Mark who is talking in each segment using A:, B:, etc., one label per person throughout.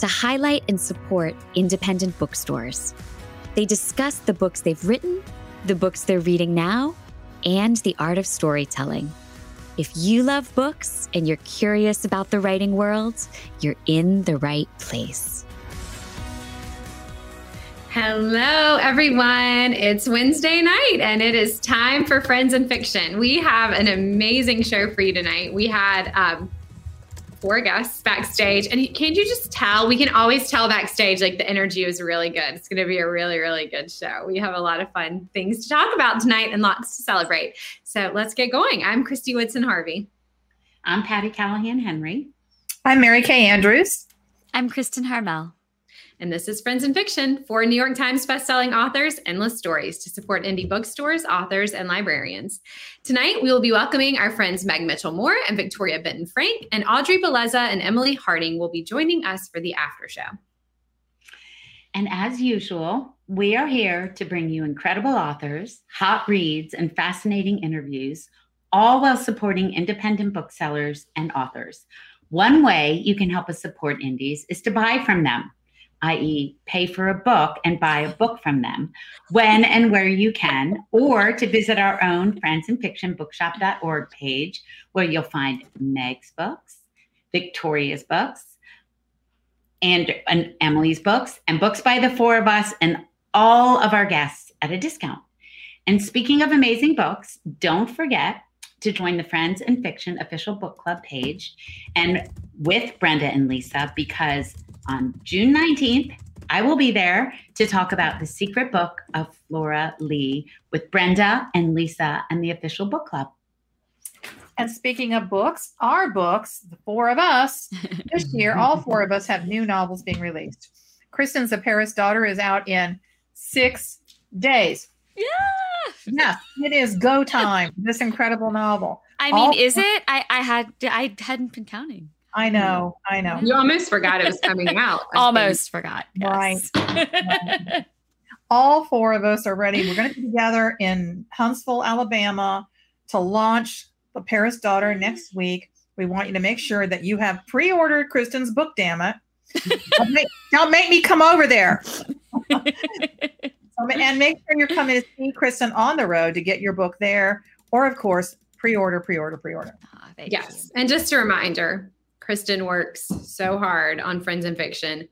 A: to highlight and support independent bookstores. They discuss the books they've written, the books they're reading now, and the art of storytelling. If you love books and you're curious about the writing world, you're in the right place.
B: Hello, everyone. It's Wednesday night and it is time for Friends and Fiction. We have an amazing show for you tonight. We had um, four guests backstage. And can't you just tell? We can always tell backstage, like the energy was really good. It's going to be a really, really good show. We have a lot of fun things to talk about tonight and lots to celebrate. So let's get going. I'm Christy Woodson Harvey.
C: I'm Patty Callahan Henry.
D: I'm Mary Kay Andrews.
A: I'm Kristen Harmel.
B: And this is Friends in Fiction for New York Times bestselling authors, endless stories to support indie bookstores, authors, and librarians. Tonight, we will be welcoming our friends Meg Mitchell Moore and Victoria Benton Frank, and Audrey Bellezza and Emily Harding will be joining us for the after show.
C: And as usual, we are here to bring you incredible authors, hot reads, and fascinating interviews, all while supporting independent booksellers and authors. One way you can help us support indies is to buy from them i.e., pay for a book and buy a book from them when and where you can, or to visit our own Friends and Fiction Bookshop.org page where you'll find Meg's books, Victoria's books, and, and Emily's books, and books by the four of us and all of our guests at a discount. And speaking of amazing books, don't forget to join the Friends and Fiction official book club page and with Brenda and Lisa because on June 19th, I will be there to talk about the secret book of Flora Lee with Brenda and Lisa and the official book club.
D: And speaking of books, our books, the four of us, this year, all four of us have new novels being released. Kristen's The Paris Daughter is out in six days.
A: Yeah.
D: Yeah, it is go time. This incredible novel.
A: I mean, all is it? I, I had I hadn't been counting.
D: I know, I know.
B: You almost forgot it was coming out.
A: almost forgot.
D: Yes. Right. All four of us are ready. We're going to be together in Huntsville, Alabama to launch The Paris Daughter next mm-hmm. week. We want you to make sure that you have pre ordered Kristen's book, damn it. don't, make, don't make me come over there. and make sure you're coming to see Kristen on the road to get your book there. Or, of course, pre order, pre order, pre order.
B: Oh, ah, yes. You. And just a reminder Kristen works so hard on Friends and Fiction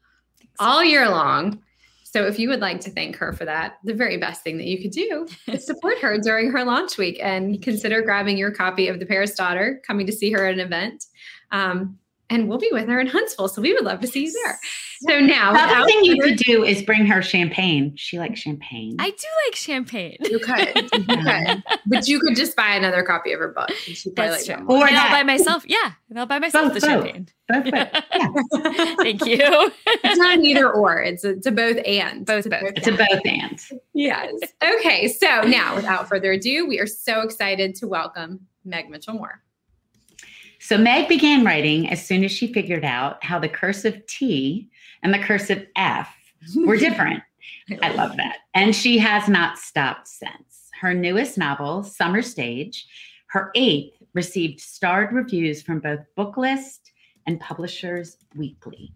B: all year long. So if you would like to thank her for that, the very best thing that you could do is support her during her launch week and consider grabbing your copy of The Paris Daughter, coming to see her at an event. Um, and we'll be with her in Huntsville. So we would love to see you there. So now,
C: the other thing you could do is bring her champagne. She likes champagne.
A: I do like champagne.
B: You could, you could. but you could just buy another copy of her book.
A: That's true. Or I'll buy myself. Yeah, I'll buy myself both, the both. champagne.
C: Both, both.
A: Yeah. Thank you.
B: it's not either or. It's a, it's a both and.
A: Both both.
C: It's a both and.
B: Yes. Okay. So now, without further ado, we are so excited to welcome Meg Mitchell Moore.
C: So Meg began writing as soon as she figured out how the cursive T and the cursive F were different. I love that. And she has not stopped since. Her newest novel, Summer Stage, her eighth, received starred reviews from both Booklist and Publishers Weekly.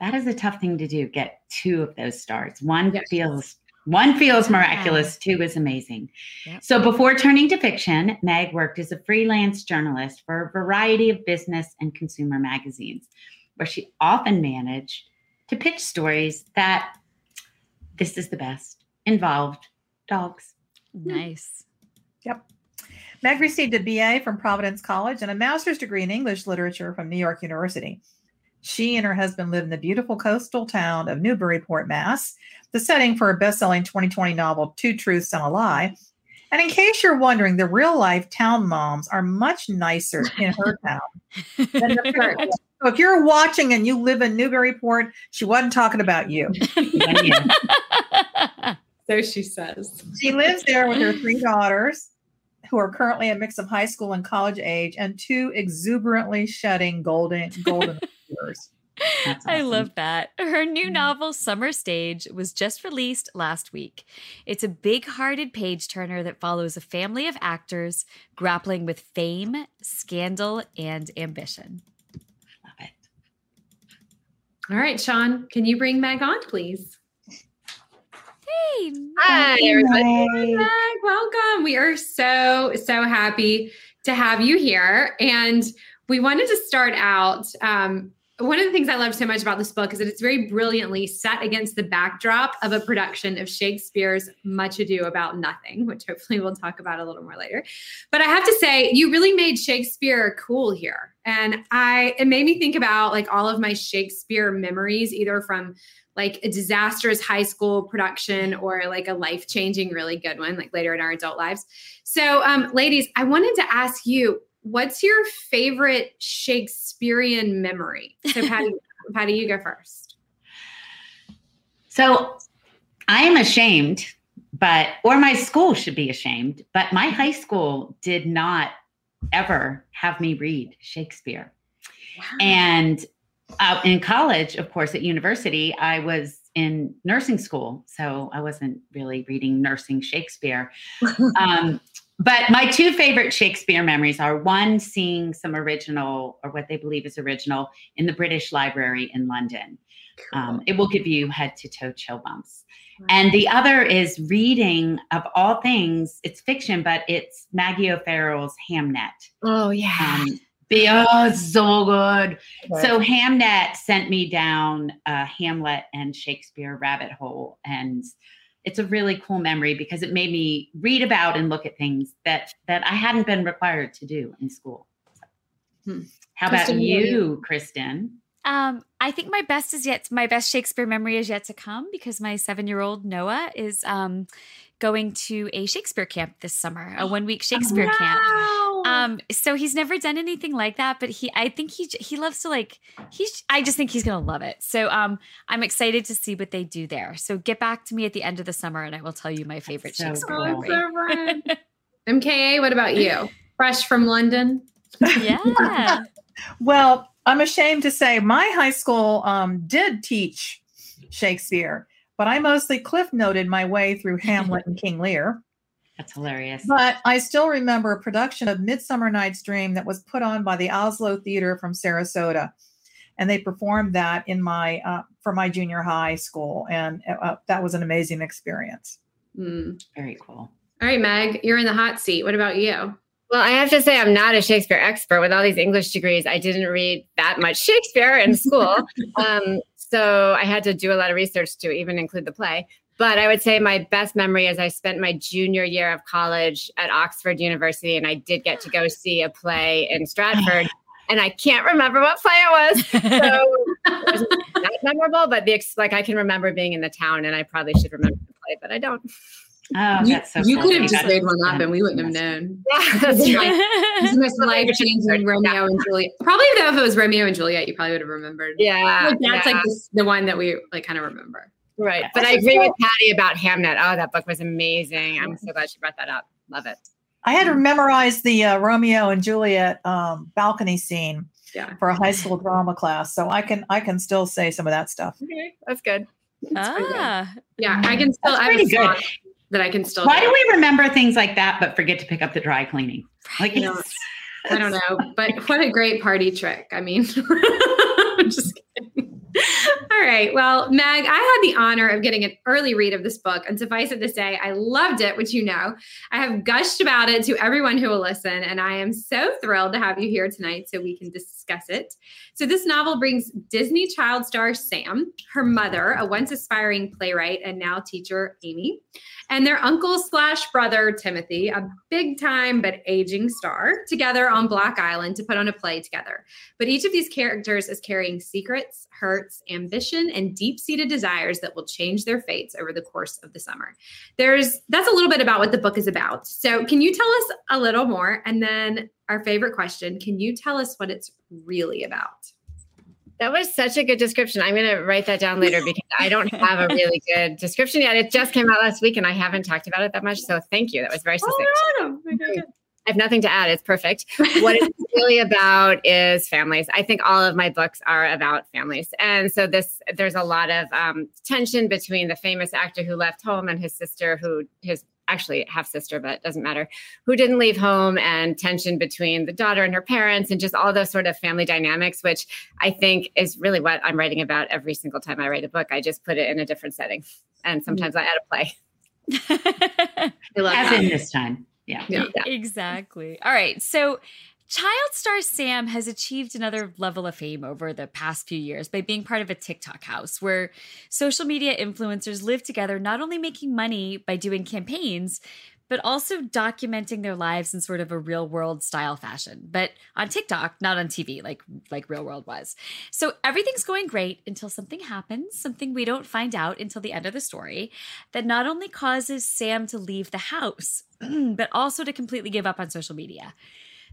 C: That is a tough thing to do, get two of those stars. One yes. feels one feels miraculous, yeah. two is amazing. Yep. So before turning to fiction, Meg worked as a freelance journalist for a variety of business and consumer magazines, where she often managed to pitch stories that this is the best involved dogs. Hmm.
A: Nice.
D: Yep. Meg received a BA from Providence College and a master's degree in English literature from New York University. She and her husband live in the beautiful coastal town of Newburyport, Mass, the setting for her best-selling 2020 novel Two Truths and a Lie. And in case you're wondering, the real life town moms are much nicer in her town than the So if you're watching and you live in Newburyport, she wasn't talking about you.
B: so she says.
D: She lives there with her three daughters, who are currently a mix of high school and college age, and two exuberantly shedding golden golden years.
E: Awesome. I love that. Her new novel, Summer Stage, was just released last week. It's a big hearted page turner that follows a family of actors grappling with fame, scandal, and ambition.
C: I love it.
B: All right, Sean, can you bring Meg on, please?
E: Hey,
B: hi, everybody. Meg, welcome. We are so, so happy to have you here. And we wanted to start out. Um, one of the things I love so much about this book is that it's very brilliantly set against the backdrop of a production of Shakespeare's Much Ado About Nothing, which hopefully we'll talk about a little more later. But I have to say, you really made Shakespeare cool here. And I it made me think about like all of my Shakespeare memories, either from like a disastrous high school production or like a life-changing really good one like later in our adult lives. So um ladies, I wanted to ask you what's your favorite Shakespearean memory? So, Patty, Patty, you go first.
C: So, I am ashamed, but or my school should be ashamed, but my high school did not ever have me read Shakespeare. Wow. And uh, in college, of course, at university, I was in nursing school, so I wasn't really reading nursing Shakespeare. um, but my two favorite Shakespeare memories are one, seeing some original or what they believe is original in the British Library in London. Cool. Um, it will give you head to toe chill bumps. And the other is reading, of all things, it's fiction, but it's Maggie O'Farrell's Hamnet.
B: Oh, yeah. Um,
C: oh, so good. Right. So Hamnet sent me down a Hamlet and Shakespeare rabbit hole. And it's a really cool memory because it made me read about and look at things that that I hadn't been required to do in school. So, hmm. How Kristen, about you, Kristen?
E: Um, I think my best is yet my best Shakespeare memory is yet to come because my seven year old Noah is um, going to a Shakespeare camp this summer, a one week Shakespeare wow. camp. Um, so he's never done anything like that, but he, I think he, he loves to like, he's, I just think he's going to love it. So, um, I'm excited to see what they do there. So get back to me at the end of the summer and I will tell you my favorite so Shakespeare cool. memory.
B: MKA, what about you? Fresh from London?
E: Yeah.
D: well, I'm ashamed to say my high school um, did teach Shakespeare, but I mostly cliff noted my way through Hamlet and King Lear.
C: That's hilarious.
D: But I still remember a production of Midsummer Night's Dream that was put on by the Asolo Theater from Sarasota. And they performed that in my uh, for my junior high school, and uh, that was an amazing experience.
C: Mm. Very cool.
B: All right, Meg, you're in the hot seat. What about you?
F: Well, I have to say, I'm not a Shakespeare expert. With all these English degrees, I didn't read that much Shakespeare in school. um, so I had to do a lot of research to even include the play. But I would say my best memory is I spent my junior year of college at Oxford University, and I did get to go see a play in Stratford. And I can't remember what play it was. So it wasn't memorable, but the like I can remember being in the town, and I probably should remember the play, but I don't.
C: Oh,
B: you,
C: that's so
B: you could have just made one up and we wouldn't have known. Yeah, that's right. It's life changing Romeo and Juliet. Probably though, if it was Romeo and Juliet, you probably would have remembered.
F: Yeah,
B: like that's yeah. like the, the one that we like kind of remember.
F: Right. But I agree with Patty about Hamnet. Oh, that book was amazing. I'm so glad she brought that up. Love it.
D: I had to memorize the uh, Romeo and Juliet um, balcony scene yeah. for a high school drama class, so I can I can still say some of that stuff.
F: Okay, that's good.
E: That's ah,
B: good. yeah, I can still. That's pretty good. That I can still.
C: Why do. do we remember things like that, but forget to pick up the dry cleaning? Like,
B: I don't know, but what a great party trick. I mean, I'm just kidding. All right. Well, Meg, I had the honor of getting an early read of this book. And suffice it to say, I loved it, which you know. I have gushed about it to everyone who will listen. And I am so thrilled to have you here tonight so we can discuss it. So, this novel brings Disney child star Sam, her mother, a once aspiring playwright and now teacher, Amy, and their uncle slash brother, Timothy, a big time but aging star, together on Block Island to put on a play together. But each of these characters is carrying secrets, hurts, ambition, and deep seated desires that will change their fates over the course of the summer. There's that's a little bit about what the book is about. So, can you tell us a little more? And then, our favorite question can you tell us what it's really about?
F: That was such a good description. I'm going to write that down later because I don't have a really good description yet. It just came out last week and I haven't talked about it that much. So thank you. That was very succinct. Oh, I have nothing to add. It's perfect. What it's really about is families. I think all of my books are about families. And so this there's a lot of um, tension between the famous actor who left home and his sister who his actually half sister, but it doesn't matter, who didn't leave home and tension between the daughter and her parents and just all those sort of family dynamics, which I think is really what I'm writing about every single time I write a book. I just put it in a different setting. And mm-hmm. sometimes I add a play.
C: As in this time. Yeah.
A: yeah. Exactly. All right. So Child star Sam has achieved another level of fame over the past few years by being part of a TikTok house where social media influencers live together, not only making money by doing campaigns, but also documenting their lives in sort of a real world style fashion, but on TikTok, not on TV like like real world was. So everything's going great until something happens, something we don't find out until the end of the story, that not only causes Sam to leave the house, but also to completely give up on social media.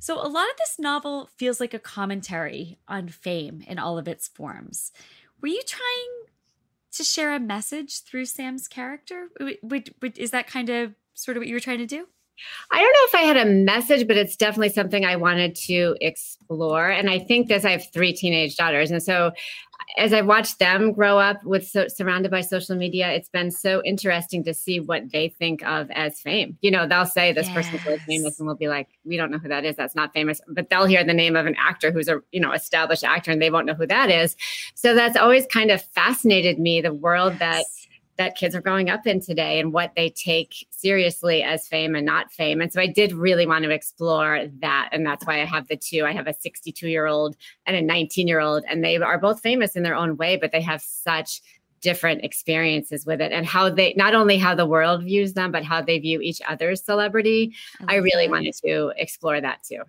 A: So, a lot of this novel feels like a commentary on fame in all of its forms. Were you trying to share a message through Sam's character? Is that kind of sort of what you were trying to do?
F: I don't know if I had a message, but it's definitely something I wanted to explore. And I think this, I have three teenage daughters. And so as I watched them grow up with so, surrounded by social media, it's been so interesting to see what they think of as fame. You know, they'll say this yes. person's really famous, and we'll be like, we don't know who that is. That's not famous. But they'll hear the name of an actor who's a you know established actor, and they won't know who that is. So that's always kind of fascinated me. The world yes. that that kids are growing up in today and what they take seriously as fame and not fame. And so I did really want to explore that. And that's why I have the two. I have a 62 year old and a 19 year old, and they are both famous in their own way, but they have such different experiences with it and how they not only how the world views them but how they view each other's celebrity i, I really wanted to explore that too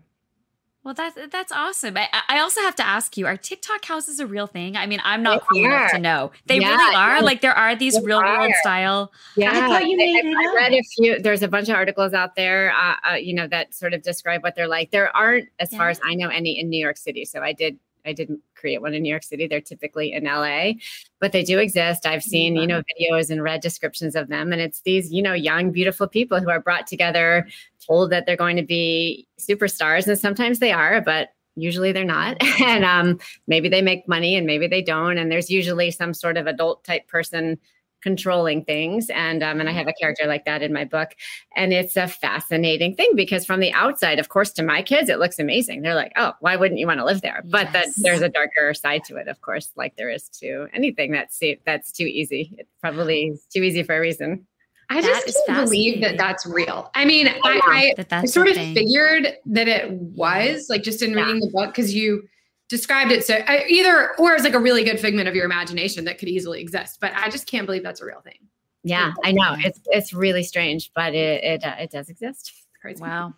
A: well, that's that's awesome. I, I also have to ask you: Are TikTok houses a real thing? I mean, I'm not they cool are. enough to know. They yeah, really are. Yeah. Like there are these they real are. world style.
F: Yeah, I thought you made I, I read a few. There's a bunch of articles out there, uh, uh, you know, that sort of describe what they're like. There aren't, as yeah. far as I know, any in New York City. So I did I didn't create one in New York City. They're typically in LA, but they do exist. I've seen, you know, videos and read descriptions of them. And it's these, you know, young, beautiful people who are brought together, told that they're going to be superstars. And sometimes they are, but usually they're not. And um, maybe they make money and maybe they don't. And there's usually some sort of adult type person controlling things and um, and I have a character like that in my book and it's a fascinating thing because from the outside of course to my kids it looks amazing. They're like oh why wouldn't you want to live there? But yes. that there's a darker side to it of course like there is to anything that's that's too easy. It probably is too easy for a reason.
B: I that just can't believe that that's real. I mean, I, I, I sort of figured that it was like just in reading yeah. the book because you described it so uh, either or as like a really good figment of your imagination that could easily exist but i just can't believe that's a real thing.
F: Yeah i know. it's it's really strange but it it, uh, it does exist.
A: Crazy. Wow.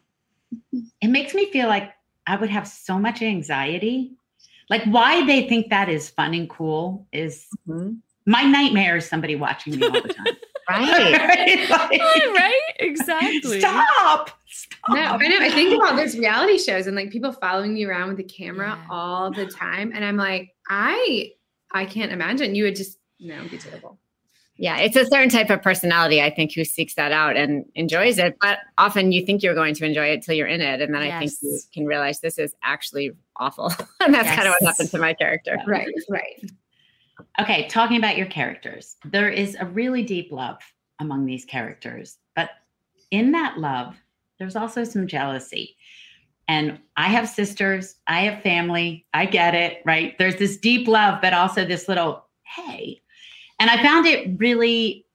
C: It makes me feel like i would have so much anxiety. Like why they think that is fun and cool is mm-hmm. my nightmare is somebody watching me all the time
F: right
A: right, like, right? exactly
C: stop
B: no, I know. I think about those reality shows and like people following me around with the camera yeah. all the time. And I'm like, I I can't imagine. You would just no be terrible.
F: Yeah, it's a certain type of personality, I think, who seeks that out and enjoys it. But often you think you're going to enjoy it till you're in it. And then yes. I think you can realize this is actually awful. and that's yes. kind of what happened to my character.
B: Right, right.
C: Okay, talking about your characters, there is a really deep love among these characters. But in that love, there's also some jealousy. And I have sisters, I have family, I get it, right? There's this deep love, but also this little, hey. And I found it really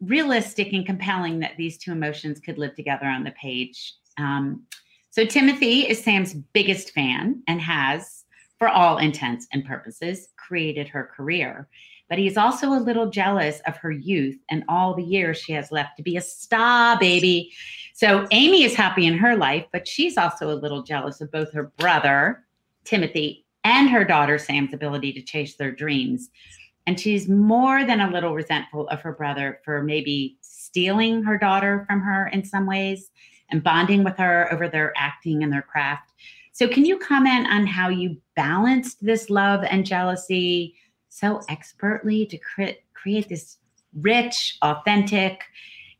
C: realistic and compelling that these two emotions could live together on the page. Um, so Timothy is Sam's biggest fan and has, for all intents and purposes, created her career. But he's also a little jealous of her youth and all the years she has left to be a star, baby. So Amy is happy in her life, but she's also a little jealous of both her brother, Timothy, and her daughter, Sam's ability to chase their dreams. And she's more than a little resentful of her brother for maybe stealing her daughter from her in some ways and bonding with her over their acting and their craft. So, can you comment on how you balanced this love and jealousy so expertly to cre- create this rich, authentic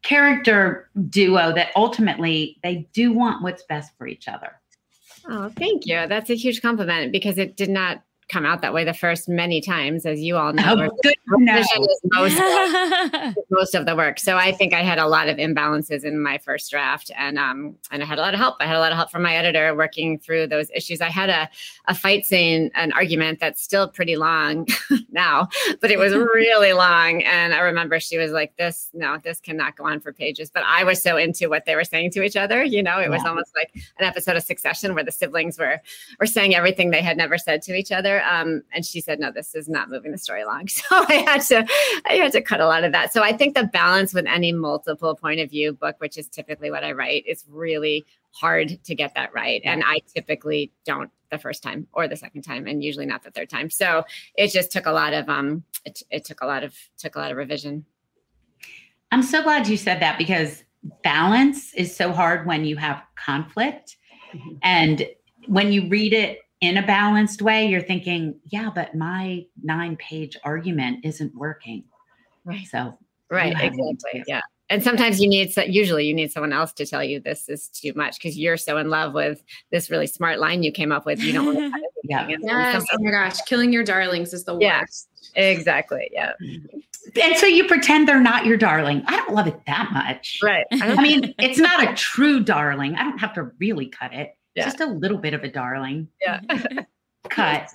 C: character duo that ultimately they do want what's best for each other?
F: Oh, thank you. That's a huge compliment because it did not come out that way the first many times, as you all know.
C: Oh, good know.
F: Most, of, most of the work. So I think I had a lot of imbalances in my first draft, and um, and I had a lot of help. I had a lot of help from my editor working through those issues. I had a a fight scene, an argument that's still pretty long now, but it was really long. And I remember she was like, "This, no, this cannot go on for pages." But I was so into what they were saying to each other. You know, it was almost like an episode of Succession where the siblings were were saying everything they had never said to each other. Um, and she said, "No, this is not moving the story along." So I had to, I had to cut a lot of that. So I think the balance with any multiple point of view book, which is typically what I write, is really hard to get that right. And I typically don't the first time or the second time, and usually not the third time. So it just took a lot of um, it, it took a lot of took a lot of revision.
C: I'm so glad you said that because balance is so hard when you have conflict. Mm-hmm. And when you read it in a balanced way, you're thinking, yeah, but my nine page argument isn't working.
F: Right.
C: So,
F: right. Exactly. Yeah. And sometimes you need, usually you need someone else to tell you this is too much because you're so in love with this really smart line you came up with. You don't want to.
B: yeah. Yes. Oh my gosh. Killing your darlings is the worst.
F: Yeah, exactly. Yeah.
C: And so you pretend they're not your darling. I don't love it that much.
F: Right.
C: I mean, it's not a true darling. I don't have to really cut it yeah. just a little bit of a darling.
F: Yeah.
C: Cut.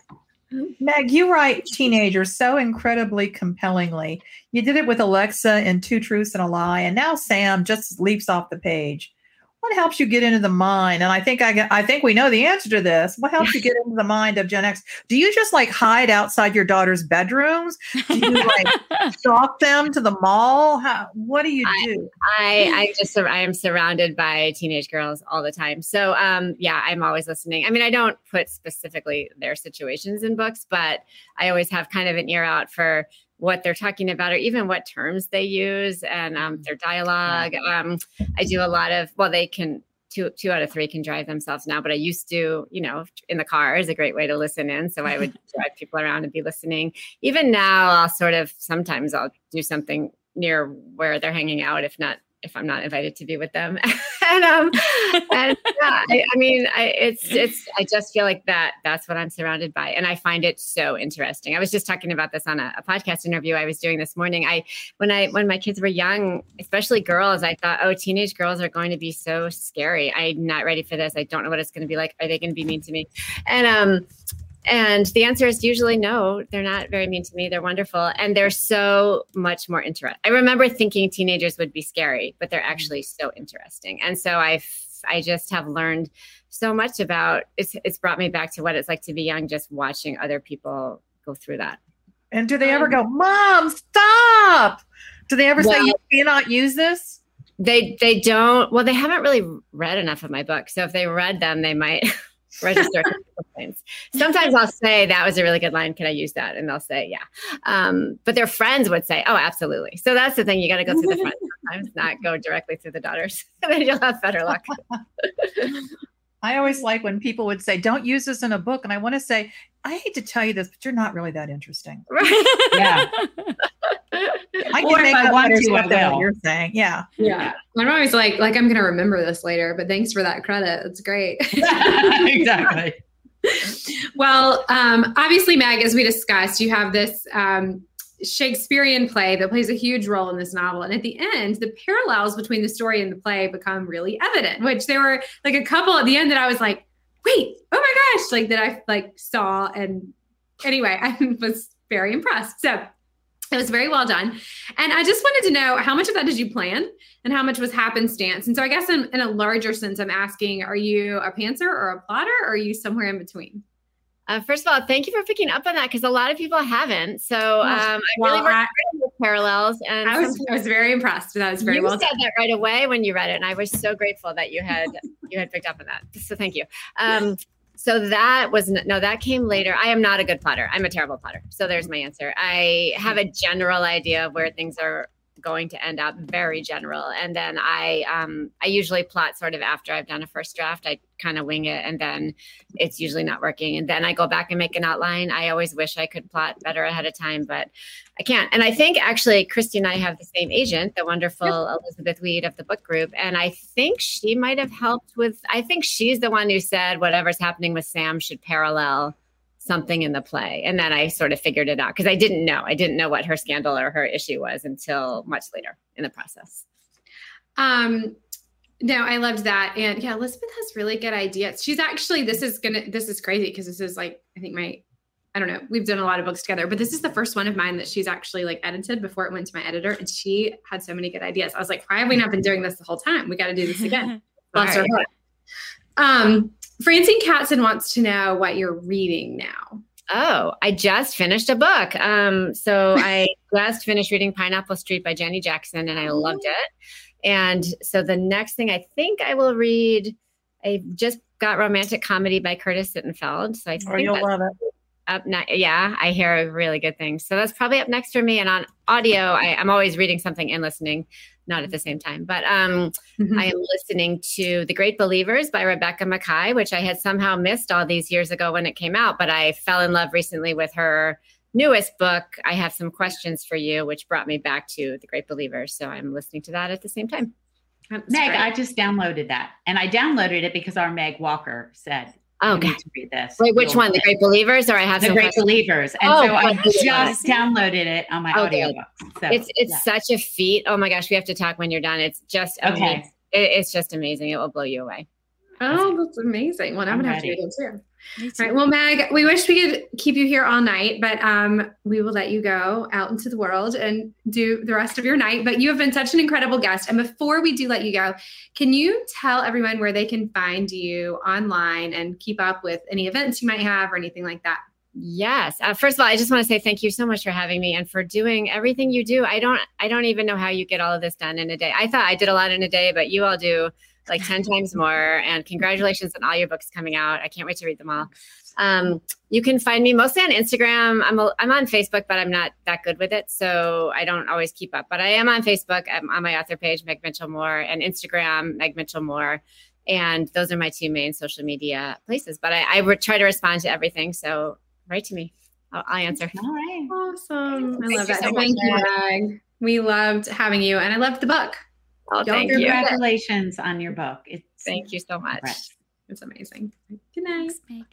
D: Meg, you write teenagers so incredibly compellingly. You did it with Alexa in Two Truths and a Lie, and now Sam just leaps off the page what helps you get into the mind? And I think I I think we know the answer to this. What helps you get into the mind of Gen X? Do you just like hide outside your daughter's bedrooms? Do you like stalk them to the mall? How, what do you do?
F: I, I just I am surrounded by teenage girls all the time. So um yeah, I'm always listening. I mean, I don't put specifically their situations in books, but I always have kind of an ear out for what they're talking about or even what terms they use and um, mm-hmm. their dialogue. Um, I do a lot of, well, they can, two, two out of three can drive themselves now, but I used to, you know, in the car is a great way to listen in. So I would drive people around and be listening. Even now, I'll sort of, sometimes I'll do something near where they're hanging out, if not if I'm not invited to be with them. and um, and yeah, I, I, mean, I, it's it's. I just feel like that. That's what I'm surrounded by, and I find it so interesting. I was just talking about this on a, a, podcast interview I was doing this morning. I when I when my kids were young, especially girls, I thought, oh, teenage girls are going to be so scary. I'm not ready for this. I don't know what it's going to be like. Are they going to be mean to me? And um, and the answer is usually no, they're not very mean to me. They're wonderful. And they're so much more interesting. I remember thinking teenagers would be scary, but they're mm-hmm. actually so interesting. And so I I just have learned so much about it's it's brought me back to what it's like to be young, just watching other people go through that.
D: And do they ever go, Mom, stop? Do they ever well, say you cannot use this?
F: They they don't well, they haven't really read enough of my book. So if they read them, they might register complaints. Sometimes I'll say that was a really good line. Can I use that? And they'll say, yeah. Um, but their friends would say, oh, absolutely. So that's the thing. You got to go through the friends sometimes, not go directly through the daughters. then you'll have better luck.
D: I always like when people would say, don't use this in a book. And I want to say, I hate to tell you this, but you're not really that interesting.
C: Right. yeah.
D: I can make I want to, what you're saying. Yeah.
B: Yeah. I'm always like, like I'm going to remember this later, but thanks for that credit. It's great.
C: exactly.
B: well, um, obviously, Meg, as we discussed, you have this um, Shakespearean play that plays a huge role in this novel. And at the end, the parallels between the story and the play become really evident, which there were like a couple at the end that I was like, wait, oh my gosh, like that I like saw. And anyway, I was very impressed. So it was very well done. And I just wanted to know how much of that did you plan and how much was happenstance? And so I guess in, in a larger sense, I'm asking, are you a pantser or a plotter or are you somewhere in between?
F: Uh, first of all, thank you for picking up on that because a lot of people haven't. So um, I well, really worked with parallels, and
B: I was, I was very impressed. That was very
F: you
B: well.
F: said done. that right away when you read it, and I was so grateful that you had you had picked up on that. So thank you. Um, so that was no, that came later. I am not a good plotter. I'm a terrible plotter. So there's my answer. I have a general idea of where things are going to end up very general. And then I um, I usually plot sort of after I've done a first draft. I kind of wing it, and then it's usually not working. And then I go back and make an outline. I always wish I could plot better ahead of time, but I can't. And I think actually Christy and I have the same agent, the wonderful yep. Elizabeth Weed of the book group, and I think she might have helped with. I think she's the one who said whatever's happening with Sam should parallel something in the play. And then I sort of figured it out because I didn't know. I didn't know what her scandal or her issue was until much later in the process.
B: Um, no, I loved that. And yeah, Elizabeth has really good ideas. She's actually, this is gonna, this is crazy because this is like, I think my, I don't know, we've done a lot of books together, but this is the first one of mine that she's actually like edited before it went to my editor. And she had so many good ideas. I was like, why have we not been doing this the whole time? We got to do this again. Bless her heart. Um, Francine Katzen wants to know what you're reading now.
F: Oh, I just finished a book. Um, so I just finished reading Pineapple Street by Jenny Jackson, and I loved it. And so the next thing I think I will read, I just got romantic comedy by Curtis Sittenfeld. So I oh, think oh, you'll love it. Up next, yeah, I hear really good things. So that's probably up next for me. And on audio, I, I'm always reading something and listening not at the same time. But um, mm-hmm. I am listening to The Great Believers by Rebecca Makkai, which I had somehow missed all these years ago when it came out. But I fell in love recently with her newest book, I Have Some Questions for You, which brought me back to The Great Believers. So I'm listening to that at the same time.
C: That's Meg, great. I just downloaded that. And I downloaded it because our Meg Walker said,
F: Oh, okay. to read this. Wait, which one? The Great Believers, or I have
C: the Great questions? Believers, and oh, so I just downloaded it on my okay. audiobook.
F: So, it's it's yeah. such a feat. Oh my gosh, we have to talk when you're done. It's just okay. It, it's just amazing. It will blow you away.
B: Oh, that's amazing. Well, I'm, I'm gonna have to read it too. All right. Well, Meg, we wish we could keep you here all night, but um, we will let you go out into the world and do the rest of your night. But you have been such an incredible guest. And before we do let you go, can you tell everyone where they can find you online and keep up with any events you might have or anything like that?
F: Yes. Uh, first of all, I just want to say thank you so much for having me and for doing everything you do. I don't, I don't even know how you get all of this done in a day. I thought I did a lot in a day, but you all do like 10 times more. And congratulations on all your books coming out. I can't wait to read them all. Um, you can find me mostly on Instagram. I'm, a, I'm on Facebook, but I'm not that good with it. So I don't always keep up. But I am on Facebook I'm on my author page, Meg Mitchell Moore, and Instagram, Meg Mitchell Moore. And those are my two main social media places. But I, I re- try to respond to everything. So write to me. I'll, I'll answer.
B: All right. Awesome. I love that. So Thank you, Meg. We loved having you. And I loved the book.
C: Oh, thank Congratulations you. on your book. It's
F: thank you so much.
B: It's amazing. Good night. Thanks,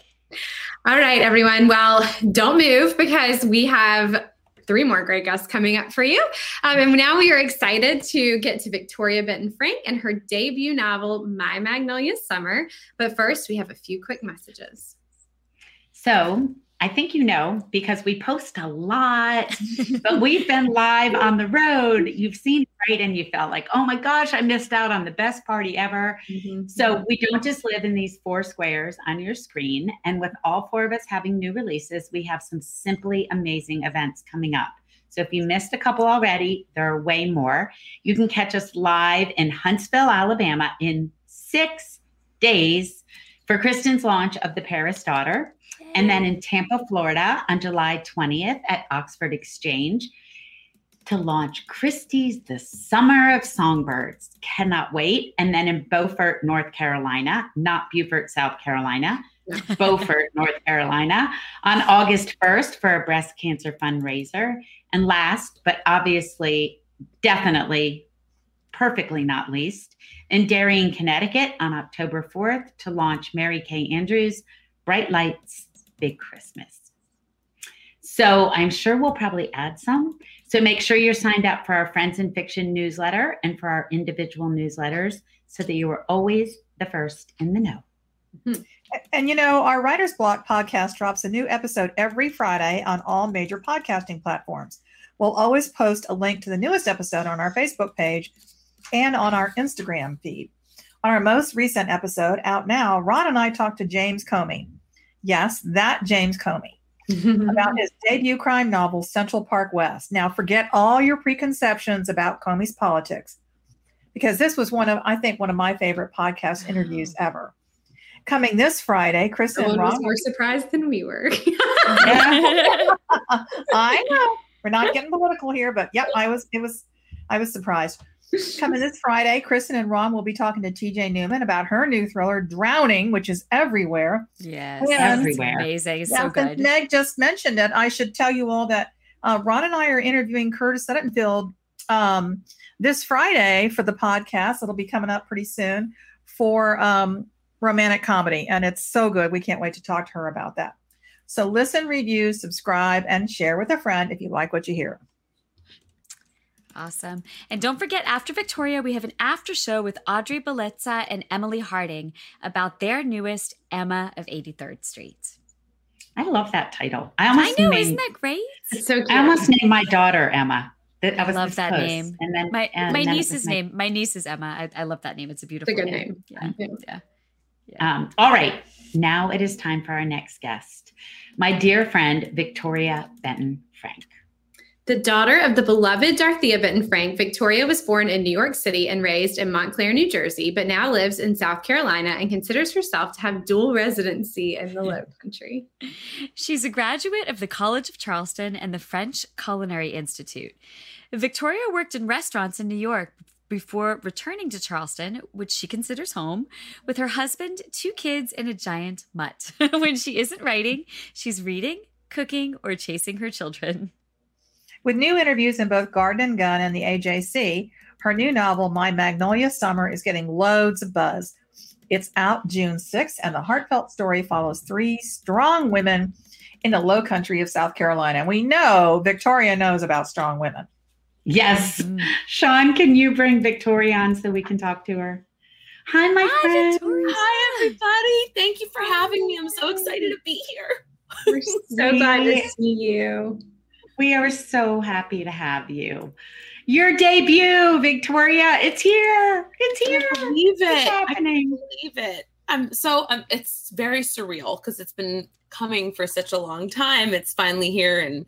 B: All right, everyone. Well, don't move because we have three more great guests coming up for you. Um, and now we are excited to get to Victoria Benton Frank and her debut novel, My Magnolia Summer. But first, we have a few quick messages.
C: So, I think you know because we post a lot, but we've been live on the road. You've seen right, and you felt like, oh my gosh, I missed out on the best party ever. Mm-hmm. So we don't just live in these four squares on your screen. And with all four of us having new releases, we have some simply amazing events coming up. So if you missed a couple already, there are way more. You can catch us live in Huntsville, Alabama in six days for Kristen's launch of The Paris Daughter. And then in Tampa, Florida on July 20th at Oxford Exchange to launch Christy's The Summer of Songbirds. Cannot wait. And then in Beaufort, North Carolina, not Beaufort, South Carolina, Beaufort, North Carolina, on August 1st for a breast cancer fundraiser. And last, but obviously, definitely, perfectly not least, in Darien, Connecticut on October 4th to launch Mary Kay Andrews' Bright Lights Big Christmas. So I'm sure we'll probably add some. So make sure you're signed up for our Friends in Fiction newsletter and for our individual newsletters so that you are always the first in the know.
D: Mm-hmm. And you know, our Writer's Block podcast drops a new episode every Friday on all major podcasting platforms. We'll always post a link to the newest episode on our Facebook page and on our Instagram feed. On our most recent episode, out now, Ron and I talked to James Comey. Yes, that James Comey. about his debut crime novel, Central Park West. Now, forget all your preconceptions about Comey's politics, because this was one of, I think, one of my favorite podcast interviews ever. Coming this Friday, Chris
B: no
D: and Ron
B: was more surprised than we were.
D: I know we're not getting political here, but yep, I was. It was I was surprised. Coming this Friday, Kristen and Ron will be talking to TJ Newman about her new thriller, Drowning, which is everywhere.
A: Yes,
D: And-
A: everywhere. Amazing. It's
D: Yeah,
A: so good.
D: Meg just mentioned it. I should tell you all that uh, Ron and I are interviewing Curtis Sittenfeld um, this Friday for the podcast. It'll be coming up pretty soon for um, romantic comedy, and it's so good. We can't wait to talk to her about that. So listen, review, subscribe, and share with a friend if you like what you hear.
A: Awesome. And don't forget, after Victoria, we have an after show with Audrey Bellezza and Emily Harding about their newest Emma of 83rd Street.
C: I love that title. I
A: I know,
C: named,
A: isn't that great?
B: It's so cute.
C: I almost named my daughter Emma. That I
A: I love that
C: close.
A: name.
C: And then
A: My
C: and
A: my
C: then
A: niece's
C: my-
A: name. My niece is Emma. I, I love that name. It's a beautiful a
B: good
A: name.
B: name.
A: Yeah.
B: Yeah.
A: Yeah.
C: Um, all right, now it is time for our next guest, my dear friend Victoria Benton Frank.
B: The daughter of the beloved Dorothea Benton Frank, Victoria was born in New York City and raised in Montclair, New Jersey, but now lives in South Carolina and considers herself to have dual residency in the Low Country.
A: She's a graduate of the College of Charleston and the French Culinary Institute. Victoria worked in restaurants in New York before returning to Charleston, which she considers home, with her husband, two kids, and a giant mutt. when she isn't writing, she's reading, cooking, or chasing her children.
D: With new interviews in both Garden and Gun and the AJC, her new novel, My Magnolia Summer, is getting loads of buzz. It's out June 6th, and the heartfelt story follows three strong women in the low country of South Carolina. And we know Victoria knows about strong women.
C: Yes,
A: Mm.
C: Sean, can you bring Victoria on so we can talk to her? Hi, my
A: Hi,
C: friend.
A: Victoria.
G: Hi, everybody. Thank you for having me. I'm so excited to be here.
B: We're so glad to see you.
C: We are so happy to have you. Your debut, Victoria. It's here. It's
G: I
C: here.
G: can't believe
C: It's
G: it. I can't
C: happening.
G: believe it. I'm so um, it's very surreal because it's been coming for such a long time. It's finally here, and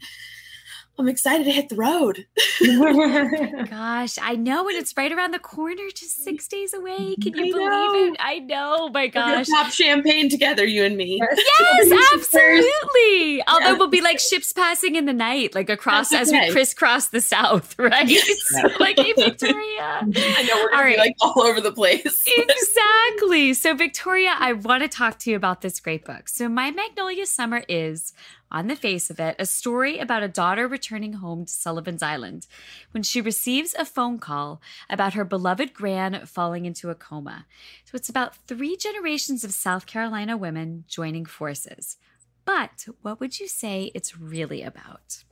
G: I'm excited to hit the road.
A: Gosh, I know, and it's right around the corner, just six days away. Can you
G: I
A: believe
G: know.
A: it? I know, oh my
G: We're gonna
A: gosh.
G: pop champagne together, you and me.
A: Yes, absolutely. Although we'll be like ships passing in the night, like across
G: That's
A: as we crisscross the south, right? So, like, hey, Victoria.
G: I know we're gonna
A: All
G: be
A: right.
G: like all over the place.
A: exactly. So, Victoria, I want to talk to you about this great book. So, My Magnolia Summer is, on the face of it, a story about a daughter returning home to Sullivan's Island when she receives a phone call about her beloved Gran falling into a coma. So, it's about three generations of South Carolina women joining forces. But what would you say it's really about?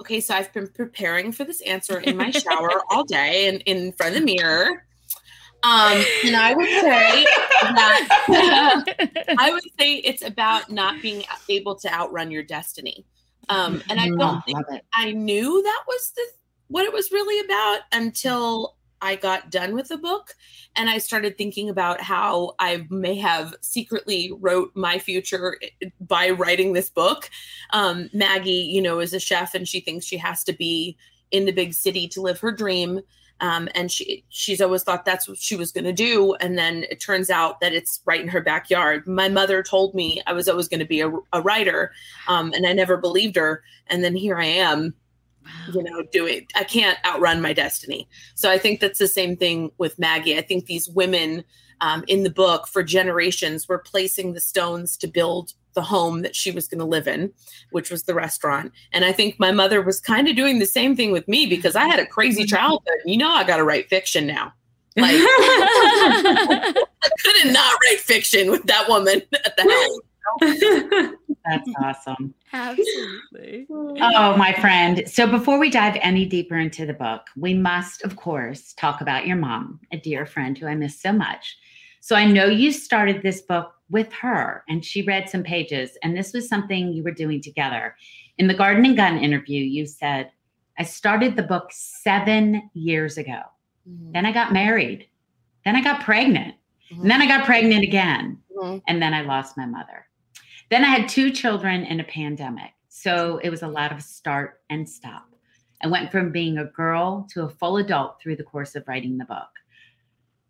G: Okay, so I've been preparing for this answer in my shower all day and in front of the mirror. Um, and I would say that I would say it's about not being able to outrun your destiny. Um, and I don't think
C: love.
G: I knew that was the what it was really about until I got done with the book and I started thinking about how I may have secretly wrote my future eh, by writing this book. Um, Maggie, you know, is a chef and she thinks she has to be in the big city to live her dream. Um, and she she's always thought that's what she was going to do. And then it turns out that it's right in her backyard. My mother told me i was always going to be a, a writer um, and i never believed her. And then here i am you know doing i can't outrun my destiny. So i think that's the same thing with maggie. I think these women um, in the book for generations were placing the stones to build the home that she was going to live in which was the restaurant and i think my mother was kind of doing the same thing with me because i had a crazy mm-hmm. childhood you know i got to write fiction now like i couldn't not write fiction with that woman at the helm
C: That's awesome.
A: Absolutely.
C: Oh, my friend. So before we dive any deeper into the book, we must, of course, talk about your mom, a dear friend who I miss so much. So I know you started this book with her and she read some pages, and this was something you were doing together. In the Garden and Gun interview, you said, I started the book seven years ago. Then I got married. Then I got pregnant. And then I got pregnant again.
G: Mhm.
C: And then I lost my mother. Then I had two children in a pandemic. So it was a lot of start and stop. I went from being a girl to a full adult through the course of writing the book.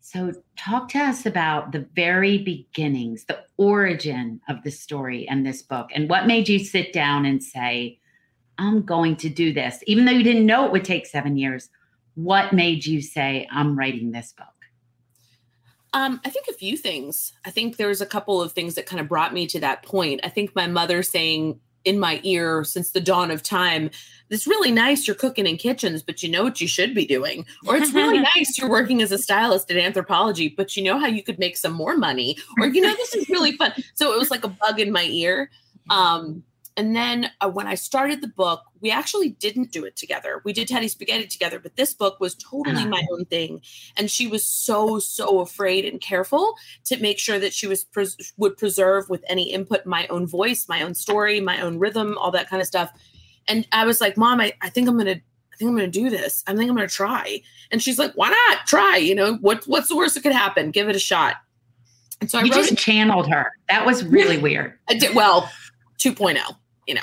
C: So, talk to us about the very beginnings, the origin of the story and this book, and what made you sit down and say, I'm going to do this, even though you didn't know it would take seven years. what made you say, I'm writing this book?
G: Um, I think a few things. I think there's a couple of things that kind of brought me to that point. I think my mother saying in my ear since the dawn of time, it's really nice you're cooking in kitchens, but you know what you should be doing. Or it's really nice you're working as a stylist at Anthropologie, but you know how you could make some more money. Or, you know, this is really fun. So it was like a bug in my ear. Um, and then uh, when I started the book, we actually didn't do it together. We did Teddy Spaghetti together, but this book was totally mm. my own thing. And she was so, so afraid and careful to make sure that she was pres- would preserve with any input my own voice, my own story, my own rhythm, all that kind of stuff. And I was like, Mom, I, I think I'm gonna I think I'm gonna do this. I think I'm gonna try. And she's like, Why not? Try, you know, what what's the worst that could happen? Give it a shot. And so I
C: you just
G: it.
C: channeled her. That was really weird.
G: I did well, 2.0, you know.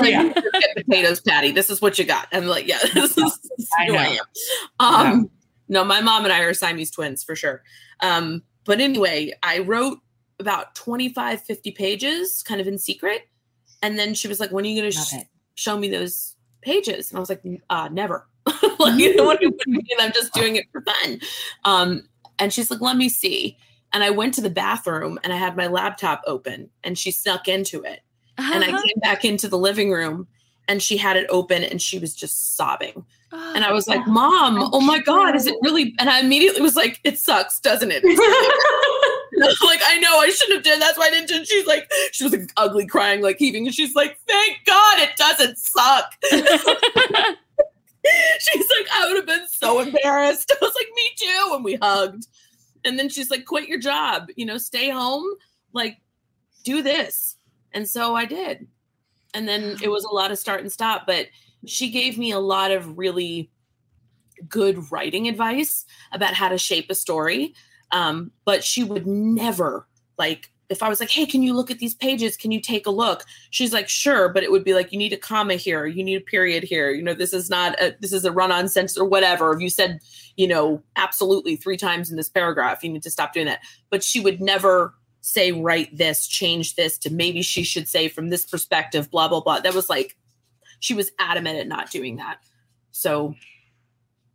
G: Like,
C: Yeah.
G: get potatoes, Patty. This is what you got. I'm like, yeah, this is, this is
C: I
G: who I am. Um, no, my mom and I are Siamese twins for sure. Um, but anyway, I wrote about 25, 50 pages kind of in secret. And then she was like, when are you going to sh- show me those pages? And I was like, uh, never. like, you know what I mean? I'm just doing it for fun. Um, and she's like, let me see. And I went to the bathroom and I had my laptop open and she snuck into it and I uh-huh. came back into the living room and she had it open and she was just sobbing. And I oh, was like, Mom, oh my God, is it really? And I immediately was like, It sucks, doesn't it? like, I know I shouldn't have done that's why I didn't. it." She's like, she was like ugly crying, like heaving. And she's like, Thank God it doesn't suck. she's like, I would have been so embarrassed. I was like, Me too. And we hugged. And then she's like, Quit your job, you know, stay home, like, do this. And so I did. And then it was a lot of start and stop, but she gave me a lot of really good writing advice about how to shape a story. Um, but she would never like if I was like, "Hey, can you look at these pages? Can you take a look?" She's like, "Sure," but it would be like, "You need a comma here. You need a period here. You know, this is not a this is a run-on sentence or whatever. If you said, you know, absolutely three times in this paragraph, you need to stop doing that." But she would never say, "Write this, change this," to maybe she should say from this perspective, blah blah blah. That was like, she was adamant at not doing that. So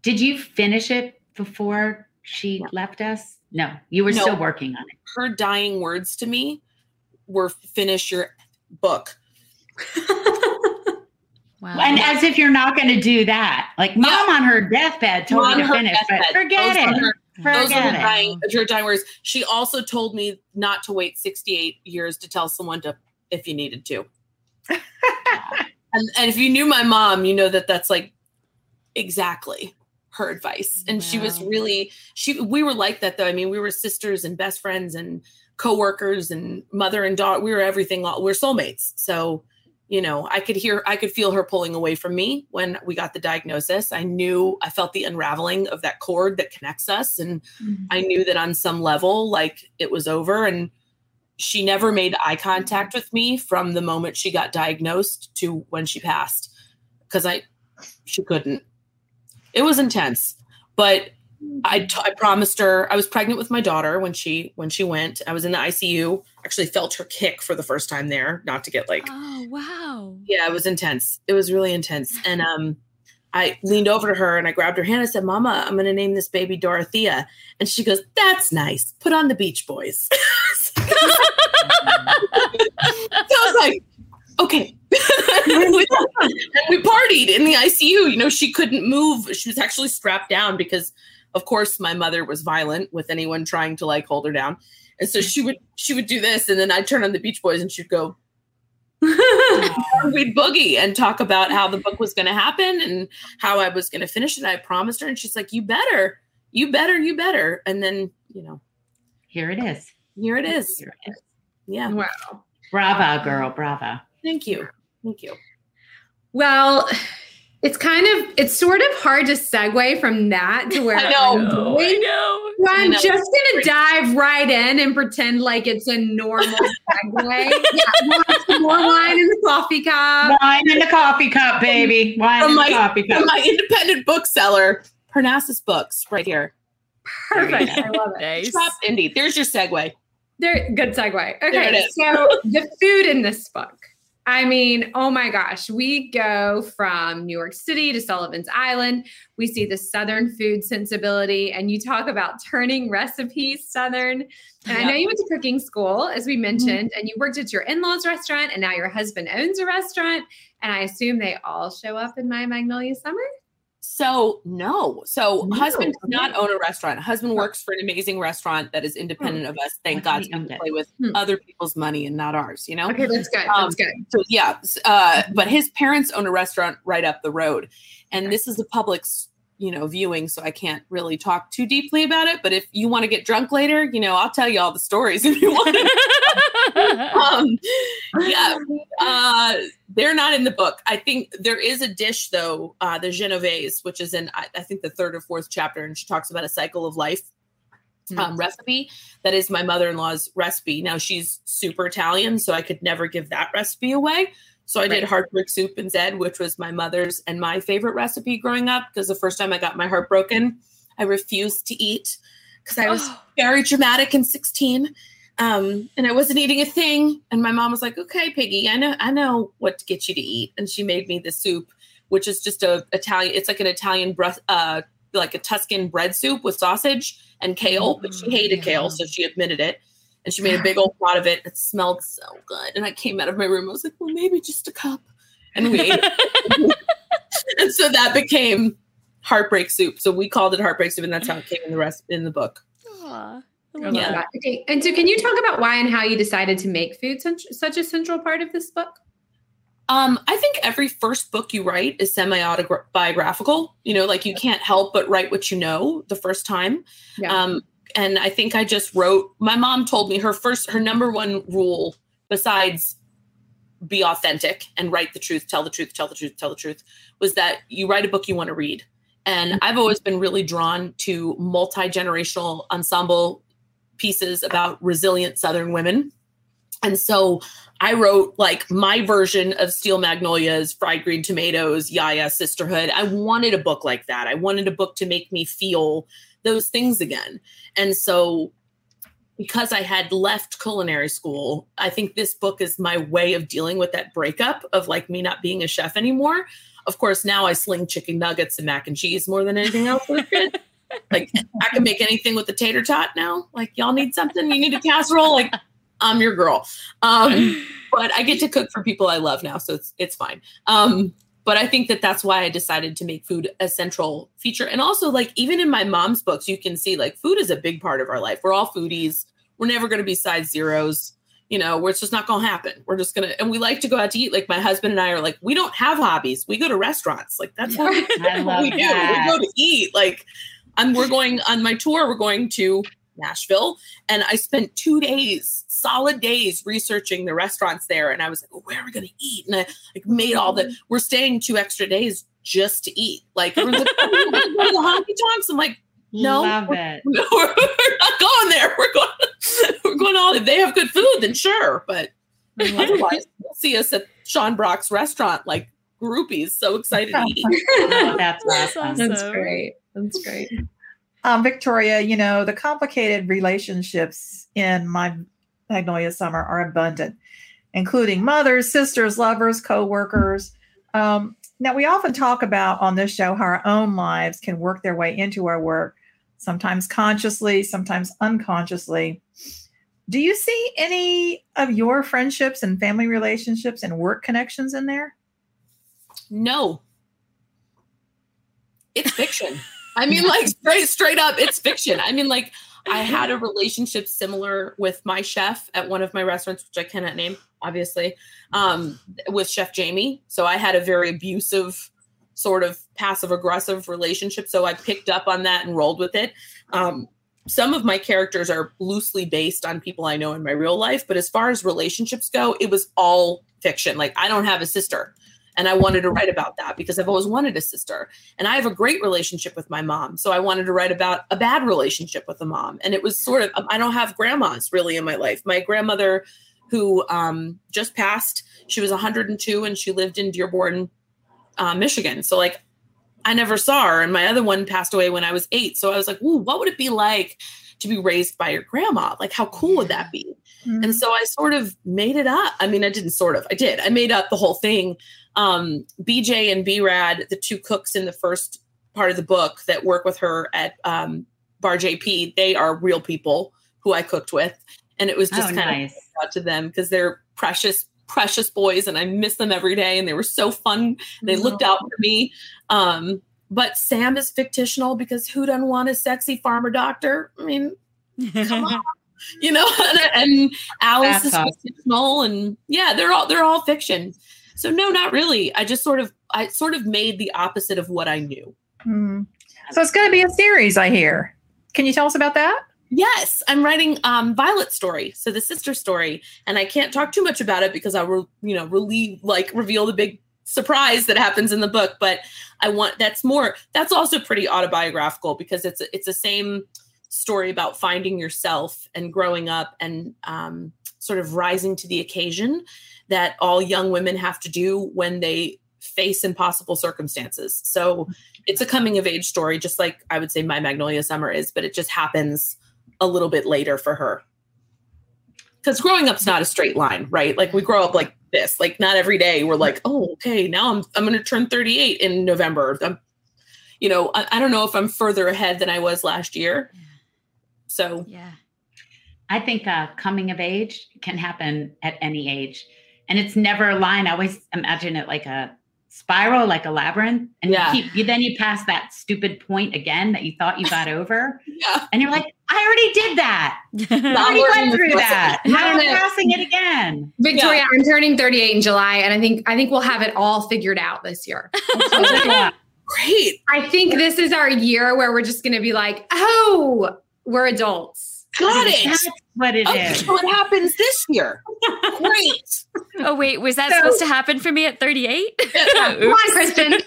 C: Did you finish it before she
G: No.
C: left us? No, you were
G: No.
C: still working on it.
G: her dying words to me were finish your book.
A: Wow.
C: And as if you're not going to do that. Like mom on her deathbed told
G: On
C: me to
G: her
C: finish, but forget
G: Those
C: it.
G: were Those her
C: it.
G: dying, her dying words. She also told me not to wait 68 years to tell someone to if you needed to. and, and if you knew my mom, you know that that's like exactly her advice. And she was really she we were like that though. I mean, we were sisters and best friends and co-workers and mother and daughter. We were everything. We we're soulmates. So, you know, I could hear I could feel her pulling away from me when we got the diagnosis. I knew I felt the unraveling of that cord that connects us and mm-hmm. I knew that on some level like it was over and she never made eye contact with me from the moment she got diagnosed to when she passed because I she couldn't. It was intense, but I, t- I promised her I was pregnant with my daughter when she when she went. I was in the ICU. Actually felt her kick for the first time there. Not to get like
A: oh wow.
G: yeah, it was intense. It was really intense. And um I leaned over to her and I grabbed her hand. I said, Mama, I'm going to name this baby Dorothea. And she goes, That's nice. Put on the Beach Boys. so I was like, Okay. and we partied in the ICU. You know, she couldn't move. She was actually strapped down because, of course, my mother was violent with anyone trying to like hold her down. And so she would she would do this, and then I'd turn on the Beach Boys, and she'd go, we'd boogie and talk about how the book was going to happen and how I was going to finish it. I promised her, and she's like, "You better, you better, you better." And then, you know,
C: Here it is.
G: here it is.
C: Here it is.
G: Yeah,
B: Wow.
C: Brava, girl. Brava.
G: thank you, thank you.
B: Well, it's kind of it's sort of hard to segue from that to where
G: I know.
B: I'm
A: Oh, I know.
B: So I'm
G: know.
B: just gonna dive right in and pretend like it's a normal segue. yeah, want some more wine in the coffee cup.
C: Wine in the coffee cup, baby. Wine
G: From
C: in the
G: my-
C: coffee cup.
G: From my independent bookseller, Parnassus Books, right here.
B: Perfect. I love it.
A: Nice.
G: Shop Indie. There's your segue.
B: There, good segue.
G: There
B: Okay,
G: it is.
B: so the food in this book I mean, oh my gosh, we go from New York City to Sullivan's Island. We see the Southern food sensibility, and you talk about turning recipes Southern. And I know you went to cooking school, as we mm-hmm. mentioned, and you worked at your in law's restaurant, and now your husband owns a restaurant. And I assume they all show up in my Magnolia Summer.
G: So no. So
C: No,
G: husband does not own a restaurant. Husband works for an amazing restaurant that is independent of us. Thank God
C: we
G: to play with
B: Hmm.
G: other people's money and not ours, you know?
B: Okay, that's good.
G: Um,
B: That's good.
G: So yeah, uh, but his parents own a restaurant right up the road, and this is a public, you know, viewing, so I can't really talk too deeply about it. But if you want to get drunk later, you know, I'll tell you all the stories if you want. um, yeah, uh, they're not in the book. I think there is a dish though, uh, the Genovese, which is in I, I think the third or fourth chapter, and she talks about a cycle of life um, recipe. That is my mother in law's recipe. Now she's super Italian, so I could never give that recipe away. So I did
B: Right.
G: heartbreak soup instead, which was my mother's and my favorite recipe growing up. Because the first time I got my heart broken, I refused to eat because I was very dramatic in 16. Um, and I wasn't eating a thing. And my mom was like, okay, Piggy, I know, I know what to get you to eat. And she made me the soup, which is just a Italian, it's like an Italian breath, uh, like a Tuscan bread soup with sausage and kale, but she hated kale, so she admitted it. And she made a big old pot of it. It smelled so good. And I came out of my room. I was like, well, maybe just a cup. And we ate. it. and so that became heartbreak soup. So we called it heartbreak soup, and that's how it came in the rest in the book.
A: Aw, I
B: I
A: love
B: love
G: Yeah.
B: Okay. And so, can you talk about why and how you decided to make food such, a central part of this book?
G: Um, I think every first book you write is semi-autobiographical. You know, like you can't help but write what you know the first time.
B: Yeah.
G: Um, and I think I just wrote. My mom told me her first, her number one rule, besides be authentic and write the truth, tell the truth, tell the truth, tell the truth, was that you write a book you want to read. And mm-hmm. I've always been really drawn to multi generational ensemble pieces about resilient Southern women. And so I wrote like my version of Steel Magnolias, Fried Green Tomatoes, Ya-Ya Sisterhood. I wanted a book like that. I wanted a book to make me feel those things again. And so because I had left culinary school, I think this book is my way of dealing with that breakup of like me not being a chef anymore. Of course, now I sling chicken nuggets and mac and cheese more than anything else. like I can make anything with a tater tot now. Like y'all need something, you need a casserole. Like I'm your girl. Um, but I get to cook for people I love now, so it's it's fine. Um, but I think that that's why I decided to make food a central feature. And also, like even in my mom's books, you can see like food is a big part of our life. We're all foodies. We're never going to be size zeros. You know, where it's just not going to happen. We're just gonna, and we like to go out to eat. Like my husband and I are like, we don't have hobbies. We go to restaurants. Like that's what
C: I
G: we do. We go to eat. Like, I'm we're going on my tour. We're going to Nashville, and I spent two days, solid days, researching the restaurants there. And I was like, well, where are we going to eat? And I like made all the. Mm-hmm. We're staying two extra days just to eat. Like, everyone's like, oh, we're gonna the honky tonks. I'm like, no,
C: Love
G: we're-
C: it.
G: no, we're not going there. We're going. We're going all. If they have good food, then sure. But otherwise, you'll see us at Sean Brock's restaurant, like groupies, so excited to eat.
C: That's
A: That's
C: awesome.
A: awesome.
B: great. That's great.
D: Um, Victoria, you know, the complicated relationships in my Magnolia Summer are abundant, including mothers, sisters, lovers, co workers. Um, now, we often talk about on this show how our own lives can work their way into our work, sometimes consciously, sometimes unconsciously. Do you see any of your friendships and family relationships and work connections in there?
G: No. It's fiction. I mean, like straight straight up, it's fiction. I mean, like I had a relationship similar with my chef at one of my restaurants, which I cannot name, obviously, um, with Chef Jamie. So I had a very abusive, sort of passive aggressive relationship. So I picked up on that and rolled with it. Um, some of my characters are loosely based on people I know in my real life, but as far as relationships go, it was all fiction. Like I don't have a sister. And I wanted to write about that because I've always wanted a sister. And I have a great relationship with my mom. So I wanted to write about a bad relationship with a mom. And it was sort of, I don't have grandmas really in my life. My grandmother, who um, just passed, she was 102 and she lived in Dearborn, uh, Michigan. So, like, I never saw her. And my other one passed away when I was eight. So I was like, ooh, what would it be like to be raised by your grandma. Like, how cool would that be?
D: Mhm.
G: And so I sort of made it up. I mean, I didn't sort of, I did. I made up the whole thing. Um, BJ and B Rad, the two cooks in the first part of the book that work with her at um, Bar JP, they are real people who I cooked with. And it was just
C: Oh,
G: kind of out to them because they're precious, precious boys, and I miss them every day. And they were so fun. They looked out for me. Um, but Sam is fictional because who doesn't want a sexy farmer doctor? I mean, come on, you know. And, and Alice
C: That's
G: is
C: awesome.
G: fictional, and yeah, they're all they're all fiction. So no, not really. I just sort of I sort of made the opposite of what I knew.
D: Mhm. So it's going to be a series, I hear. Can you tell us about that?
G: Yes, I'm writing um Violet's story, so the sister story, and I can't talk too much about it because I will, you know, relieve like reveal the big surprise that happens in the book. But I want that's more that's also pretty autobiographical because it's it's the same story about finding yourself and growing up and um, sort of rising to the occasion that all young women have to do when they face impossible circumstances. So it's a coming of age story, just like I would say my Magnolia Summer is, but it just happens a little bit later for her. Because growing up's not a straight line, right? Like we grow up like this. Like not every day we're like, oh, okay, now I'm I'm to turn 38 in November. I'm, you know, I, I don't know if I'm further ahead than I was last year. So
A: yeah.
C: I think uh, coming of age can happen at any age, and it's never a line. I always imagine it like a spiral, like a labyrinth, and
G: Yeah.
C: you keep. You, then you pass that stupid point again that you thought you got over,
G: yeah,
C: and you're like, I already did that. I already went through that. Now
B: don't
C: I'm passing it again.
B: Victoria, I'm turning 38 in July, and I think I think we'll have it all figured out this year.
G: great.
B: I think this is our year where we're just going to be like, oh, we're adults.
G: Got it.
C: That's what it
G: Okay,
C: is.
G: so it happens this year. Great.
A: oh wait, was that
G: So-
A: supposed to happen for me at 38?
B: Come on, Kristen.
G: Yeah,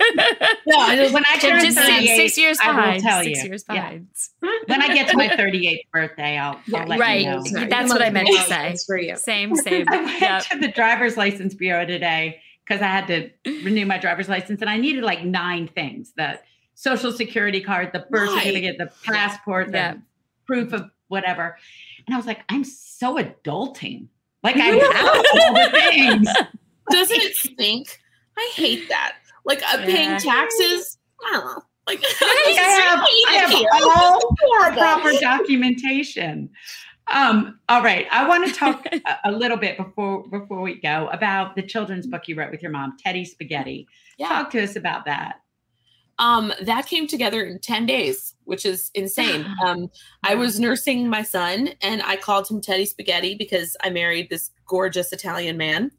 G: I just,
C: When I turn
A: just
C: 38,
A: six years
C: I will
A: behind.
C: tell
A: six
C: you.
A: years
C: Yeah.
A: behind.
C: when I get to my 38th birthday, I'll,
B: Yeah,
C: I'll let
A: right.
C: you know.
B: Sorry,
A: That's what I meant to say.
B: for you.
A: Same, same.
C: I went
A: Yep.
C: to the driver's license bureau today because I had to renew my driver's license and I needed like nine things the social security card, the birth
G: Right.
C: certificate, the passport, the
A: Yeah.
C: Proof of whatever. And I was like, I'm so adulting. Like I have all the things.
G: doesn't it stink? I hate that. Like uh, paying
A: Yeah.
G: taxes. I don't know. Like
C: I have, I have all proper documentation. Um, all right. I want to talk a, a little bit before before we go about the children's book you wrote with your mom, Teddy Spaghetti.
G: Yeah.
C: Talk to us about that.
G: Um, that came together in 10 days, which is insane. Um, I was nursing my son and I called him Teddy Spaghetti because I married this gorgeous Italian man.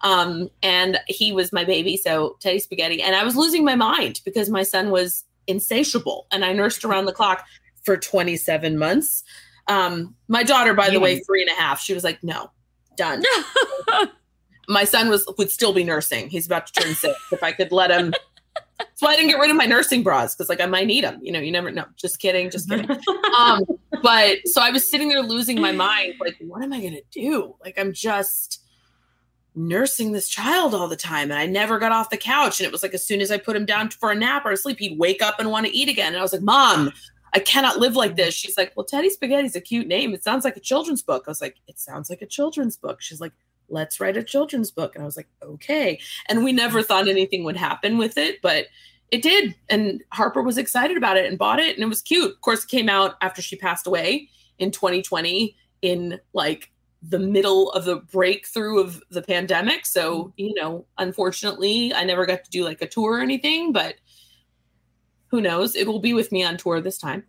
G: Um, and he was my baby, so Teddy Spaghetti. And I was losing my mind because my son was insatiable and I nursed around the clock for 27 months. Um, my daughter, by the way, three and a half, she was like, no, done. my son was would still be nursing. He's about to turn six. If I could let him. That's why I didn't get rid of my nursing bras because like I might need them. You know, you never know. Just kidding. Just kidding. um, but so I was sitting there losing my mind. Like, what am I gonna do? Like, I'm just nursing this child all the time, and I never got off the couch. And it was like as soon as I put him down for a nap or a sleep, he'd wake up and want to eat again. And I was like, Mom. I cannot live like this. She's like, Well, Teddy Spaghetti's a cute name. It sounds like a children's book. I was like, It sounds like a children's book. She's like, Let's write a children's book. And I was like, Okay. And we never thought anything would happen with it, but it did. And Harper was excited about it and bought it. And it was cute. Of course, it came out after she passed away in 2020 in like the middle of the breakthrough of the pandemic. So, mm-hmm. you know, unfortunately, I never got to do like a tour or anything, but who knows? It will be with me on tour this time.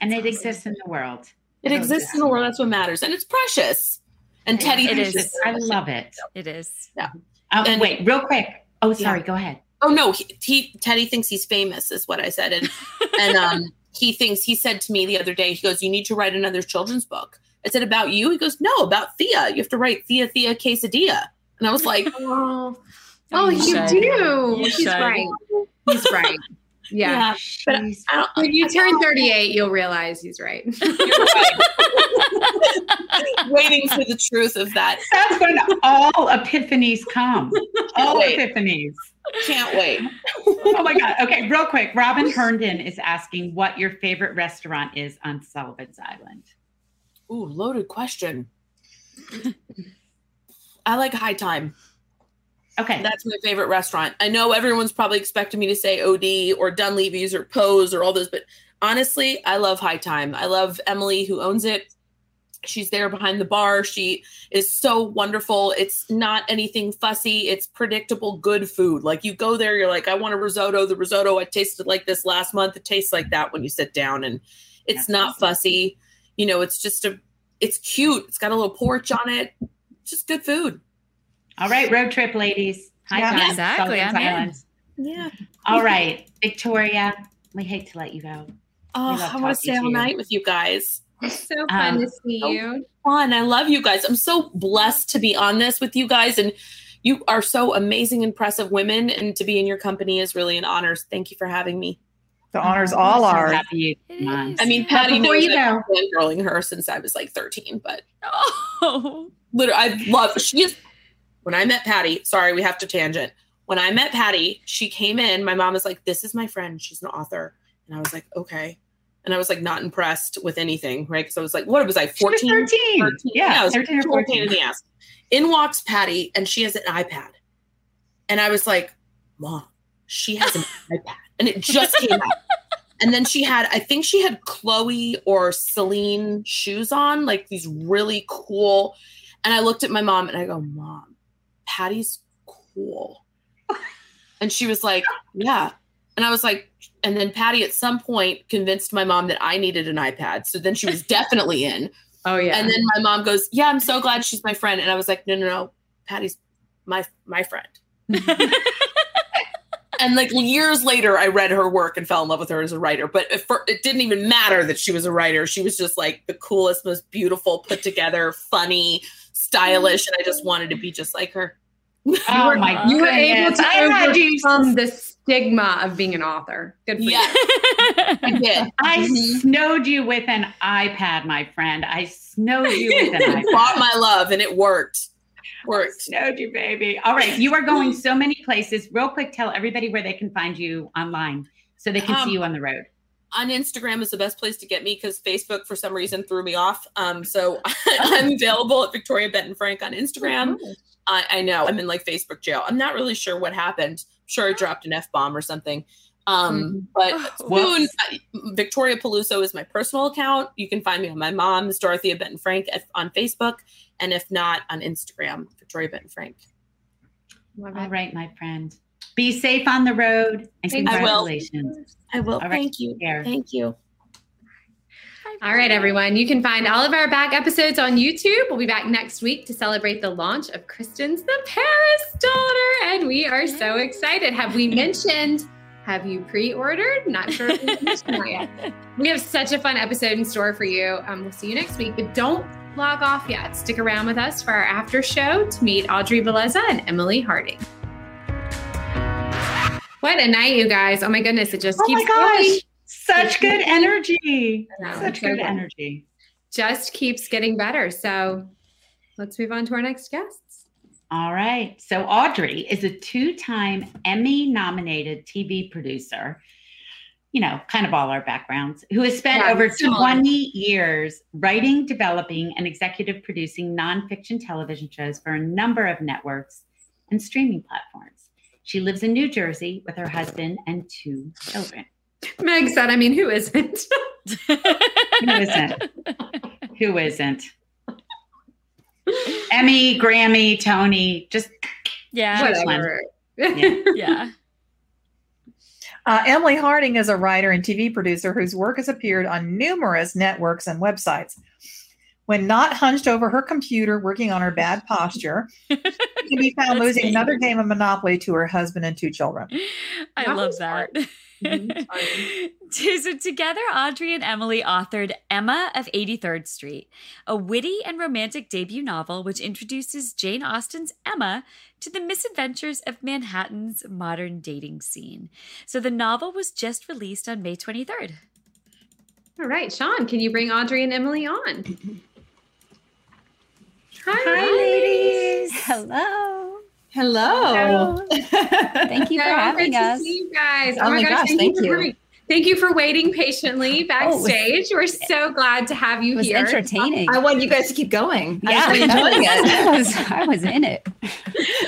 C: And it exists in the world.
G: It
C: Oh,
G: exists in the world. That's what matters. And it's precious. And Teddy
A: it is.
G: it's
C: I love it.
A: It is.
C: Um,
G: And-
C: wait, real quick. Oh, sorry. Go ahead.
G: Oh no, he, he Teddy thinks he's famous, is what I said. And and um he thinks he said to me the other day, he goes, You need to write another children's book. I said, About you? He goes, No, about Thea. You have to write Thea Thea Quesadilla. And I was like,
B: Oh, oh
A: You
B: you do.
A: You
B: He's
A: should.
B: right. He's right. Yeah.
G: Yeah, but I don't
B: When you turn 38, you'll realize he's right.
G: waiting for the truth of that.
C: That's when all epiphanies come. All
G: Wait.
C: epiphanies.
G: Can't wait.
C: oh my God. Okay, real quick. Robin Herndon is asking what your favorite restaurant is on Sullivan's Island.
G: Ooh, loaded question. I like High Thyme.
C: Okay.
G: That's my favorite restaurant. I know everyone's probably expecting me to say OD or Dunleavy's or Poe's or all those, but honestly, I love High Thyme. I love Emily who owns it. She's there behind the bar. She is so wonderful. It's not anything fussy. It's predictable, good food. Like you go there, you're like, I want a risotto. The risotto I tasted like this last month. It tastes like that when you sit down, and it's
C: That's
G: not fussy. You know, it's just a, it's cute. It's got a little porch on it. Just good food.
C: All right, road trip, ladies. High
D: Yeah,
C: time,
A: exactly,
C: Sullivan's
A: I'm in.
G: Yeah.
C: All right, Victoria. We hate to let you go.
G: Oh, I want to stay all night with you guys.
B: It's so fun
C: Um,
B: to see
G: oh,
B: you.
G: Fun. I love you guys. I'm so blessed to be on this with you guys. And you are so amazing, impressive women. And to be in your company is really an honor. Thank you for having me.
D: The honors
C: We're
D: all
C: so
D: are.
C: happy you
A: It
C: came on.
A: is.
G: I mean, Patty knows
C: you
G: that I've been girling her since I was like 13, but
A: Oh.
G: literally, I love, she is, when I met Patty, sorry, we have to tangent. When I met Patty, she came in. My mom was like, This is my friend. She's an author. And I was like, Okay. And I was like, not impressed with anything, right? Because I was like, What was I,
C: She was
G: 14?
C: 13.
G: 13.
C: Yeah,
G: I was
C: 13 or
G: total pain
C: 14.
G: in the ass. In walks Patty, and she has an iPad. And I was like, Mom, she has an iPad. And it just came out. And then she had, I think she had Chloe or Celine shoes on, like these really cool. And I looked at my mom and I go, Mom, Patty's cool. And she was like, Yeah. And I was like, and then Patty at some point convinced my mom that I needed an iPad. So then she was definitely in.
B: Oh yeah.
G: And then my mom goes, "Yeah, I'm so glad she's my friend." And I was like, "No, no, no, Patty's my my friend." and like years later, I read her work and fell in love with her as a writer. But it, didn't even matter that she was a writer. She was just like the coolest, most beautiful, put together, funny, stylish, mm. and I just wanted to be just like her.
C: Oh my
B: you were able to
C: I you
B: overcome the stigma of being an author. Good for
G: Yeah, I did.
C: I
G: Mhm.
C: snowed you with an iPad, my friend. I snowed you with an iPad.
G: Bought my love, and it worked. Worked.
C: Snowed you, baby. All right. You are going so many places. Real quick, tell everybody where they can find you online so they can
G: Um,
C: see you on the road.
G: on Instagram is the best place to get me because Facebook for some reason threw me off. Um, so I'm available at Victoria Benton Frank on Instagram. I, I know I'm in like Facebook jail. I'm not really sure what happened. I'm sure I dropped an F bomb or something. Um, but
A: Oh,
G: soon, uh, Victoria Peluso is my personal account. You can find me on my mom's Dorothea Benton Frank at, on Facebook, and if not on Instagram, Victoria Benton Frank.
B: Love
C: All
B: it.
C: right, my friend. Be safe on the road and
B: Thank you.
G: I will.
C: congratulations.
G: I will.
C: All right.
G: Thank you.
C: Care.
G: Thank you.
B: All right, everyone. You can find all of our back episodes on YouTube. We'll be back next week to celebrate the launch of Kristen's The Paris Daughter. And we are so excited. Have we mentioned? Have you pre ordered? Not sure if we mentioned that yet. We have such a fun episode in store for you. Um, we'll see you next week, but don't log off yet. Stick around with us for our after show to meet Audrey Bellezza and Emily Harding. What a night, you guys. Oh my goodness, it just
C: Oh
B: keeps
C: my gosh.
B: going.
C: Such good energy.
B: Know,
C: Such good
B: good.
C: energy.
B: just keeps getting better. So let's move on to our next guests.
C: All right. So Audrey is a two-time Emmy-nominated TV producer. You know, kind of all our backgrounds, who has spent
B: Yeah,
C: over
B: similar.
C: 20 years writing, developing, and executive producing nonfiction television shows for a number of networks and streaming platforms. She lives in New Jersey with her husband and two children.
B: Meg said, I mean, who isn't?
C: Who isn't? Who isn't? Emmy, Grammy, Tony, just
A: yeah.
B: Whatever.
C: Yeah.
A: Yeah.
D: Uh, Emily Harding is a writer and TV producer whose work has appeared on numerous networks and websites. When not hunched over her computer working on her bad posture, she can be found losing another game of Monopoly to her husband and two children.
A: I
B: That
A: love
B: was
A: that.
B: Mhm.
A: so together, Audrey and Emily authored Emma of 83rd Street, a witty and romantic debut novel which introduces Jane Austen's Emma to the misadventures of Manhattan's modern dating scene. So the novel was just released on May 23rd.
B: All right, Sean, can you bring Audrey and Emily on? Hi,
C: Hi, ladies.
H: Hello. Hello.
I: Thank you for
B: So
I: having
B: good to
I: us.
B: see you guys.
H: Oh, oh my gosh, thank
B: for
H: you.
B: Thank you for waiting patiently
I: Oh, was-
B: backstage. We're so glad to have you
I: It was
B: here.
I: entertaining.
H: I want you guys to keep going.
I: yeah,
H: I'm enjoying it.
I: I was, I was in it.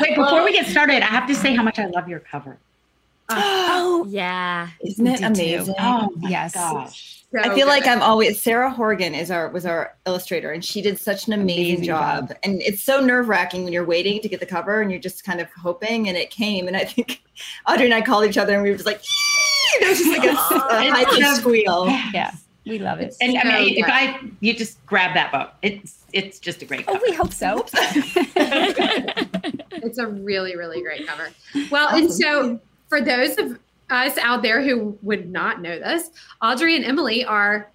C: Wait, before we get started, I have to say how much I love your cover.
I: Uh, oh,
A: Yeah.
H: Isn't it
I: did too.
H: amazing?
C: Oh my
I: Yes.
C: gosh.
B: So
H: I feel like. I'm always Sarah Horgan is our was our illustrator and she did such an amazing,
I: Amazing
H: job.
I: job.
H: And it's so nerve wracking when you're waiting to get the cover and you're just kind of hoping and it came and I think Audrey and I called each other and we were just like "Yee!" there was just like a, a high pitched
C: It's
H: squeal.
I: yeah, we love it.
C: And I
B: So
C: mean, if. I you just grab that book, it's it's just a great
I: Oh, we hope so.
B: It's a really, really great cover. Well, and so for those of us out there who would not know this, Audrey and Emily are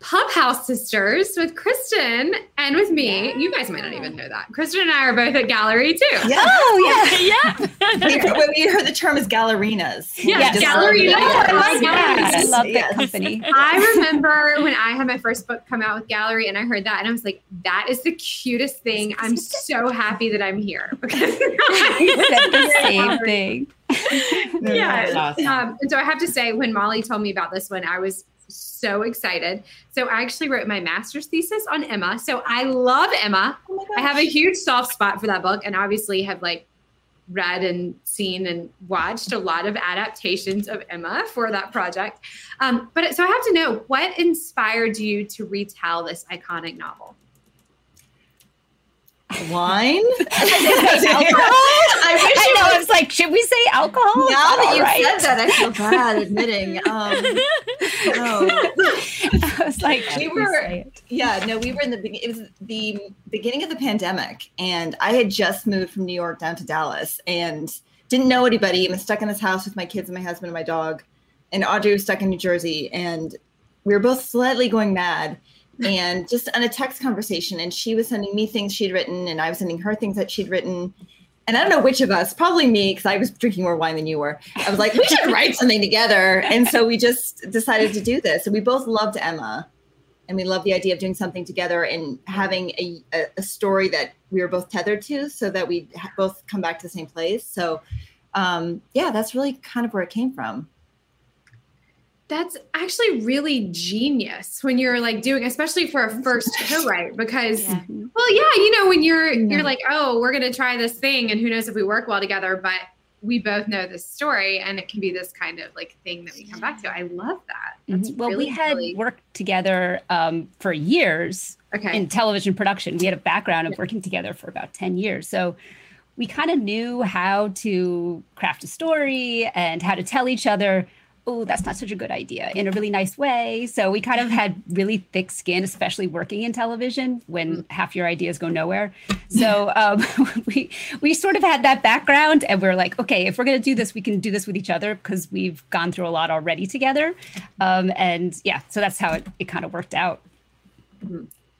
B: Pub House sisters with Kristen and with me. You guys might not even know that. Kristen and I are both at Gallery too.
H: Yeah.
I: oh, oh yeah,
A: yeah.
H: we, we- we heard the term is gallerinas.
B: Yeah,
H: We just
B: gallery. Oh, I like
I: yeah. I
B: that.
I: love
H: Yes.
I: that company.
B: I remember when I had my first book come out with Gallery and I heard that and I was like, that is the cutest thing. I'm so happy that I'm here because
I: We said the same thing.
B: yeah.
C: Awesome.
B: Um, and so I have to say, when Molly told me about this one, I was so excited. So I actually wrote my master's thesis on Emma. So I love Emma.
H: Oh
B: I have a huge soft spot for that book, and obviously have like read and seen and watched a lot of adaptations of Emma for that project. Um, but so I have to know what inspired you to retell this iconic novel.
H: Wine.
I: alcohol?
H: I wish
I: I know.
H: was
I: I was like, should we say alcohol?
H: now that you
I: right?
H: said that, I feel bad admitting. Um, no.
I: I was like,
H: We were- Yeah, no, we were in the it was the beginning of the pandemic, and I had just moved from New York down to Dallas, and didn't know anybody. I'm stuck in this house with my kids and my husband and my dog, and Audrey was stuck in New Jersey, and we were both slightly going mad, and just on a text conversation, and she was sending me things she'd written, and I was sending her things that she'd written. And I don't know which of us, probably me, because I was drinking more wine than you were. I was like, we should write something together. And so we just decided to do this. And we both loved Emma and we love the idea of doing something together and having a, a, a story that we were both tethered to so that we both come back to the same place so um, yeah that's really kind of where it came from
B: That's actually really genius when you're like doing, especially for a first co-write, because
A: Yeah.
B: well, yeah, you know, when you're
H: Yeah.
B: you're like, oh, we're gonna try this thing, and who knows if we work well together, but we both know this story, and it can be this kind of like thing that we come back to. I love that. That's
I: Mhm. Well,
B: really,
I: we had
B: really-
I: worked together um, for years
B: okay.
I: in television production. We had a background of working together for about 10 years. So we kind of knew how to craft a story and how to tell each other, oh, that's not such a good idea in a really nice way. So we kind of had really thick skin, especially working in television when half your ideas go nowhere. So um, we we sort of had that background, and we are like, okay, if we're going to do this, we can do this with each other because we've gone through a lot already together. Um, and yeah, so that's how it, it kind of worked out.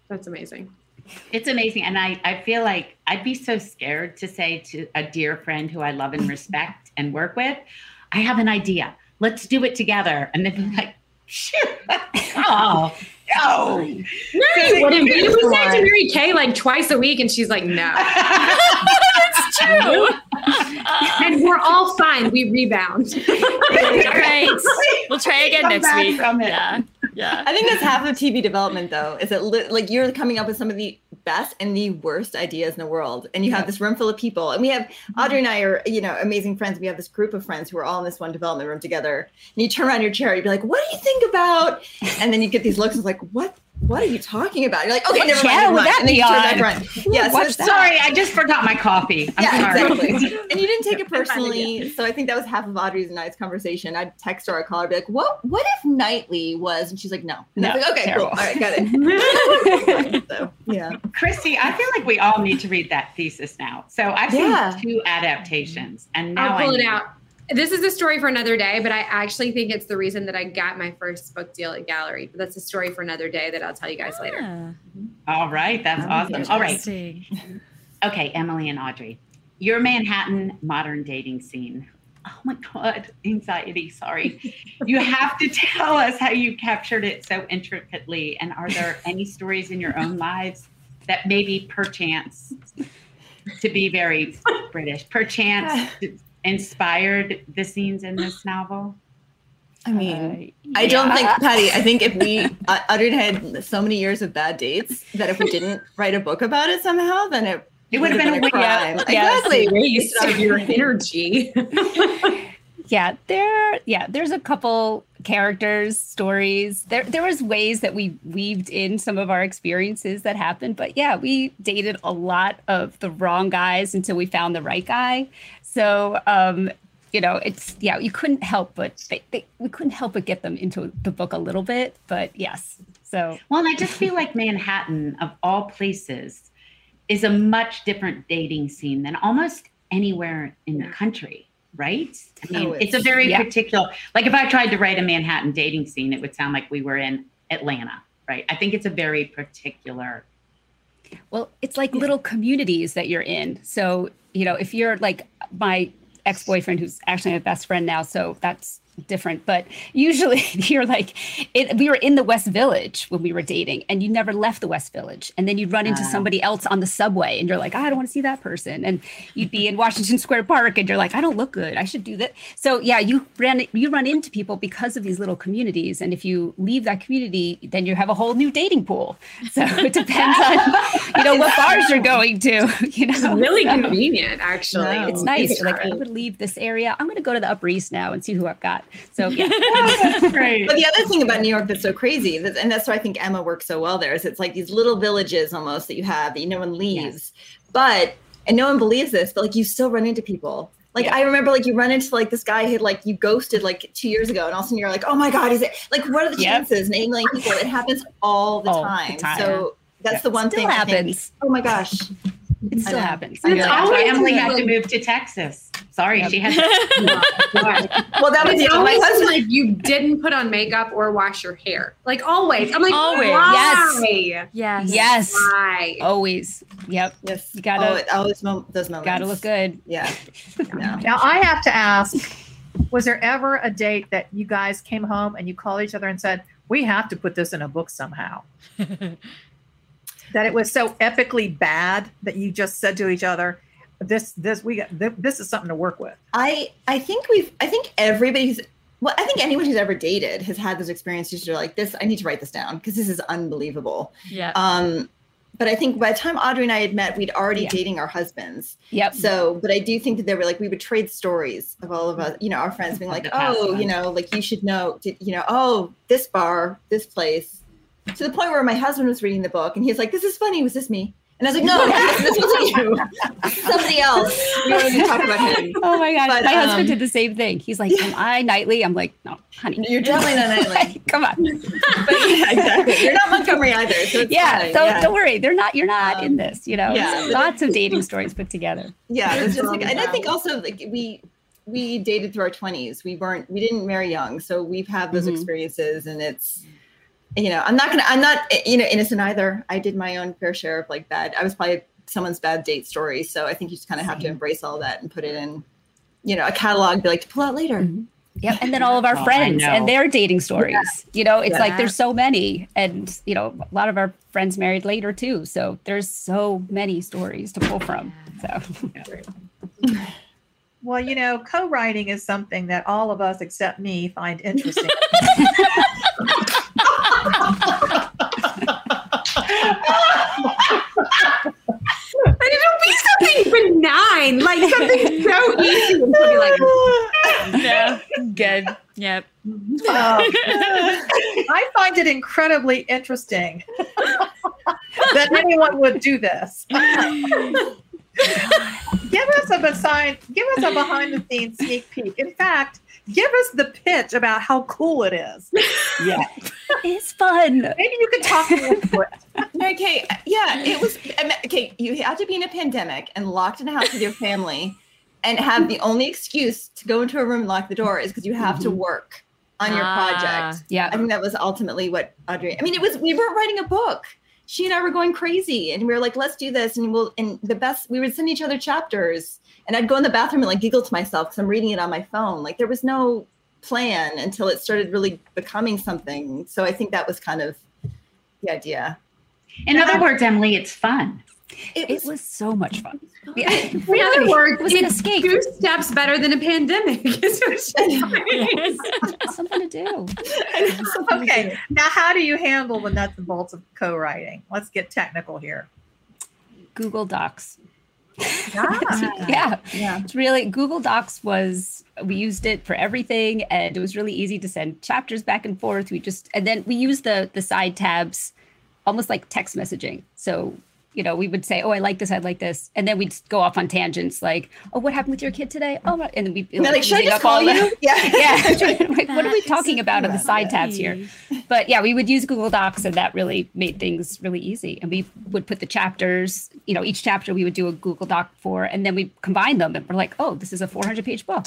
B: That's amazing.
C: It's amazing. And I, I feel like I'd be so scared to say to a dear friend who I love and respect and work with, I have an idea. Let's do it together. And then be like, shit. oh, no.
B: Mary wouldn't be. We say it to Mary Kay like twice a week, and she's like, no.
A: It's true.
B: and we're all fine. We rebound.
A: Right. We'll try again
C: Come
A: next week.
C: from it.
A: Yeah. Yeah.
H: i think that's half of tv development though is that li- like you're coming up with some of the best and the worst ideas in the world. And you have this room full of people. And we have mm-hmm. audrey and i are you know amazing friends. We have this group of friends who are all in this one development room together. And you turn around your chair you'd be like what do you think about? And then you get these looks of like what what are you talking about? You're like, okay,
I: What
H: never mind.
I: channel
H: Never
I: would
H: mind.
I: that
H: And then
I: be
H: you turn back around. Yeah, so
I: that.
C: Sorry, I just forgot my coffee. I'm
H: yeah,
C: sorry.
H: exactly. and you didn't take it personally. So I think that was half of Audrey's and I's conversation. I'd text her or call her, be like, "What? What if Knightley was?" And she's like, "No." And I was
I: No,
H: like, "Okay,
I: terrible.
H: cool. All right, got it." so yeah,
C: Christy, I feel like we all need to read that thesis now. So I've seen
H: Yeah.
C: two adaptations, and now
B: I'll pull
C: I
B: it out. This is a story for another day, but I actually think it's the reason that I got my first book deal at Gallery. But that's a story for another day that I'll tell you guys later.
A: Ah,
C: All right, that's
H: Oh,
C: awesome. All right, okay, Emily and Audrey, your Manhattan modern dating scene. Oh my God, anxiety. Sorry. you have to tell us how you captured it so intricately. And are there any stories in your own lives that maybe perchance to be very British. Perchance inspired the scenes in this novel.
H: I mean, uh, I don't think Patty. I think if we uh, Audrey had so many years of bad dates that if we didn't write a book about it somehow, then it
C: it would have been, been, a crime.
B: Yeah, exactly, waste of your energy.
I: yeah, there. Yeah, there's a couple characters, stories. There, there was ways that we weaved in some of our experiences that happened. But yeah, we dated a lot of the wrong guys until we found the right guy. So um, you know, it's yeah, you couldn't help but they, they, we couldn't help but get them into the book a little bit. But yes, so
C: well, and I just feel like Manhattan, of all places, is a much different dating scene than almost anywhere in the country. Right? I oh, mean, oh, it's, it's, a very yeah. particular. Like if I tried to write a Manhattan dating scene, it would sound like we were in Atlanta, right? I think it's a very particular
I: well, it's like little communities that you're in. So, you know, if you're like my ex-boyfriend who's actually my best friend now so that's different but usually you're like it, we were in the west village when we were dating and you never left the west village and then you'd run into uh, somebody else on the subway and you're like oh, i don't want to see that person. And you'd be in washington square park and you're like i don't look good. I should do that so yeah you ran you run into people because of these little communities and if you leave that community then you have a whole new dating pool. So it depends on you know what bars you're going to you know?
B: it's really so, convenient actually. No,
I: it's nice. It's like i'm to leave this area. I'm going to go to the upper east now and see who i've got so yeah.
H: right. But the other thing about New York that's so crazy, and that's why I think Emma works so well there, is it's like these little villages almost that you have that you no one leaves. Yes. But and no one believes this, but like you still run into people. Like yeah. I remember, like you run into like this guy had like you ghosted like two years ago, and all of a sudden you're like, oh my god, is it like what are the yep. chances? Naming people, it happens all the, all time. the time. So that's the one
I: still
H: thing.
I: Happens.
H: Think, oh my gosh.
I: It still happens.
C: It's like, Emily had to move to Texas. Sorry, yep. she had.
B: To- well, that was the only husband. Like you didn't put on makeup or wash your hair, like always. I'm like always. Why?
I: Yes. Yes. Yes.
B: Why?
I: Always. Yep.
H: Yes. You gotta. Oh, always mo- those moments.
I: Gotta look good.
H: Yeah.
D: no. Now I have to ask: Was there ever a date that you guys came home and you called each other and said, "We have to put this in a book somehow"? that it was so epically bad that you just said to each other, this this we got this is something to work with.
H: I I think we've I think everybody's well, I think anyone who's ever dated has had those experiences. You're like, this, I need to write this down because this is unbelievable.
I: Yeah.
H: Um, but I think by the time Audrey and I had met, we'd already yeah. dating our husbands.
I: Yep.
H: So, but I do think that they were like, we would trade stories of all of us, you know, our friends being like, oh, you know, like you should know, you know, oh, this bar, this place. To the point where my husband was reading the book and he's like, this is funny. Was this me? And I was like, no, this wasn't you. Somebody else. We wanted to talk about him.
I: Oh my God. But, my um, husband did the same thing. He's like, Am I Knightley? I'm like, no, honey.
H: You're definitely not Knightley.
I: Come on.
H: but yeah, exactly. You're not Montgomery either. So
I: yeah. Fine. So yeah. don't worry. They're not, you're not um, in this, you know. Yeah. Lots of dating stories put together.
H: Yeah. It's just like, and I think also like we we dated through our 20s. We weren't we didn't marry young. So we've had those mm-hmm. experiences and it's you know, I'm not gonna, I'm not, you know, innocent either. I did my own fair share of like bad. I was probably someone's bad date story. So I think you just kind of have to embrace all that and put it in, you know, a catalog, be like to pull out later.
I: Mm-hmm. Yep. And then all of our oh, friends and their dating stories. Yeah. You know, it's yeah. like there's so many. And, you know, a lot of our friends married later too. So there's so many stories to pull from. So
D: Well, you know, co-writing is something that all of us except me find interesting.
B: And it'll be something benign, like something so easy. And be like,
A: no, good. Yep.
D: Um, I find it incredibly interesting that anyone would do this. give us a behind, give us a behind the scenes sneak peek. In fact, give us the pitch about how cool it is.
I: Yeah, it's fun.
D: Maybe you could talk into it.
H: Okay, yeah, it was okay. You had to be in a pandemic and locked in a house with your family, and have the only excuse to go into a room and lock the door is because you have mm-hmm. to work on your ah, project.
I: Yeah,
H: I think that was ultimately what Audrey. I mean, it was we weren't writing a book. She and I were going crazy, and we were like, "Let's do this," and we'll. And the best, we would send each other chapters and I'd go in the bathroom and like giggle to myself because I'm reading it on my phone. Like there was no plan until it started really becoming something. So I think that was kind of the idea.
C: In other words, Emily, it's fun.
I: It, it was, so much fun. Yeah,
B: In other words,
I: it was an
B: it's
I: escape.
B: two steps better than a pandemic. is what she's saying.
I: Something to do.
D: Okay, now how do you handle the nuts and bolts of co-writing? Let's get technical here.
I: Google Docs.
D: Ah.
I: yeah.
H: Yeah.
I: It's really Google Docs was we used it for everything and it was really easy to send chapters back and forth. We just and then we used the the side tabs almost like text messaging. So you know, we would say, "Oh, I like this. I like this," and then we'd go off on tangents, like, "Oh, what happened with your kid today?" Oh, my- and then we
H: And they're like, should I just
I: up all
H: call
I: the-
H: you? Yeah.
I: yeah. like, what are we
A: ah,
I: talking about on the
A: so
I: side tabs here? But yeah, we would use Google Docs, and that really made things really easy. And we would put the chapters, you know, each chapter we would do a Google Doc for, and then we combine them, and we're like, "Oh, this is a 400 page book.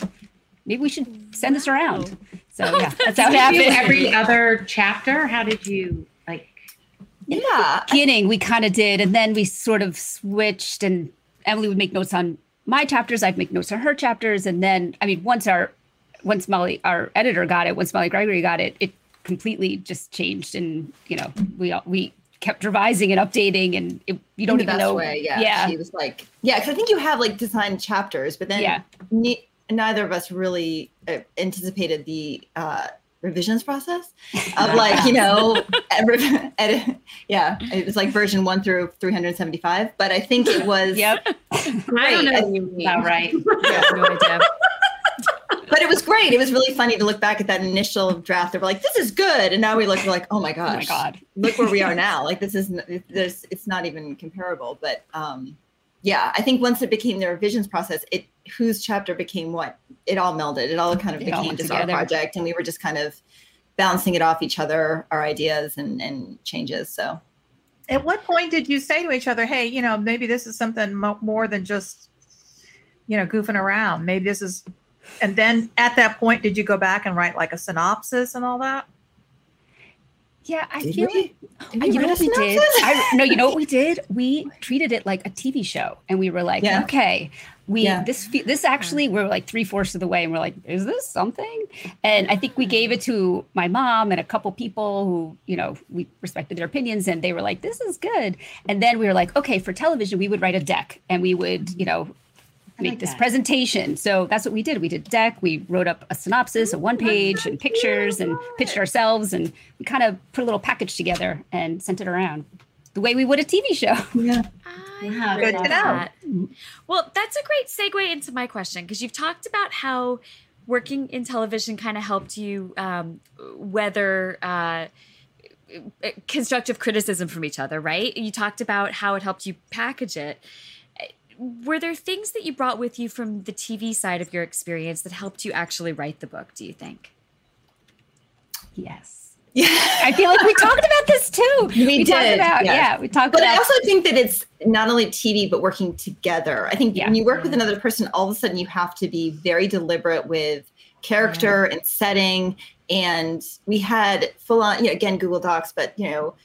I: Maybe we should send this around." So yeah, that's how it
C: Did you do
I: happened.
C: every other chapter? How did you like?
H: Yeah.
I: beginning we kind of did and then we sort of switched and emily would make notes on my chapters i'd make notes on her chapters and then i mean once our once molly our editor got it once molly gregory got it it completely just changed and you know we all we kept revising and updating and it, you don't even know
H: way. Yeah.
I: yeah
H: She was like, yeah, because I think you have like designed chapters, but then
I: Yeah.
H: ne- neither of us really uh, anticipated the uh, revisions process of like, you know, edit, edit, yeah, it was like version one through 375. But I think it was,
I: yep
B: I don't know you mean.
C: Right.
H: yeah.
I: no idea.
H: but it was great. It was really funny to look back at that initial draft. They were like, this is good. And now we look, we're like, oh my
I: oh my god
H: look where we are now. Like this is there's it's not even comparable. But um yeah, I think once it became the revisions process, it whose chapter became what, it all melded. It all kind of
I: It
H: became just
I: together.
H: our project, and we were just kind of bouncing it off each other, our ideas and and changes. So
D: At what point did you say to each other, "Hey, you know, maybe this is something mo- more than just, you know, goofing around. Maybe this is," and then at that point, did you go back and write like a synopsis and all that?
I: Yeah i
H: Did
I: feel
H: we?
I: like
H: Did
I: you know what we did? I, no, you know what we did? We treated it like a TV show, and we were like,
H: Yeah.
I: okay, we
H: Yeah.
I: this this actually we're like three fourths of the way, and we're like, is this something? And I think we gave it to my mom and a couple people who you know we respected their opinions, and they were like, this is good. And then we were like, okay, for television, we would write a deck, and we would you know
C: I
I: make
C: like
I: this
C: that.
I: presentation. So that's what we did. We did deck. We wrote up a synopsis, a one page, and pictures, and pitched ourselves, and we kind of put a little package together and sent it around the way we would a TV show.
H: yeah.
A: I
D: Good to know.
A: that. Well, that's a great segue into my question because you've talked about how working in television kind of helped you um, weather uh, constructive criticism from each other, right? You talked about how it helped you package it. Were there things that you brought with you from the TV side of your experience that helped you actually write the book, do you think?
I: Yes.
H: Yeah.
I: I feel like we talked about this too.
H: We
I: talked
H: did,
I: about
H: yes.
I: yeah, we talked about this.
H: But I also think that it's not only TV, but working together. I think
I: Yeah.
H: when you work with another person, all of a sudden you have to be very deliberate with character and setting. And we had full on, you know, again, Google Docs, but you know,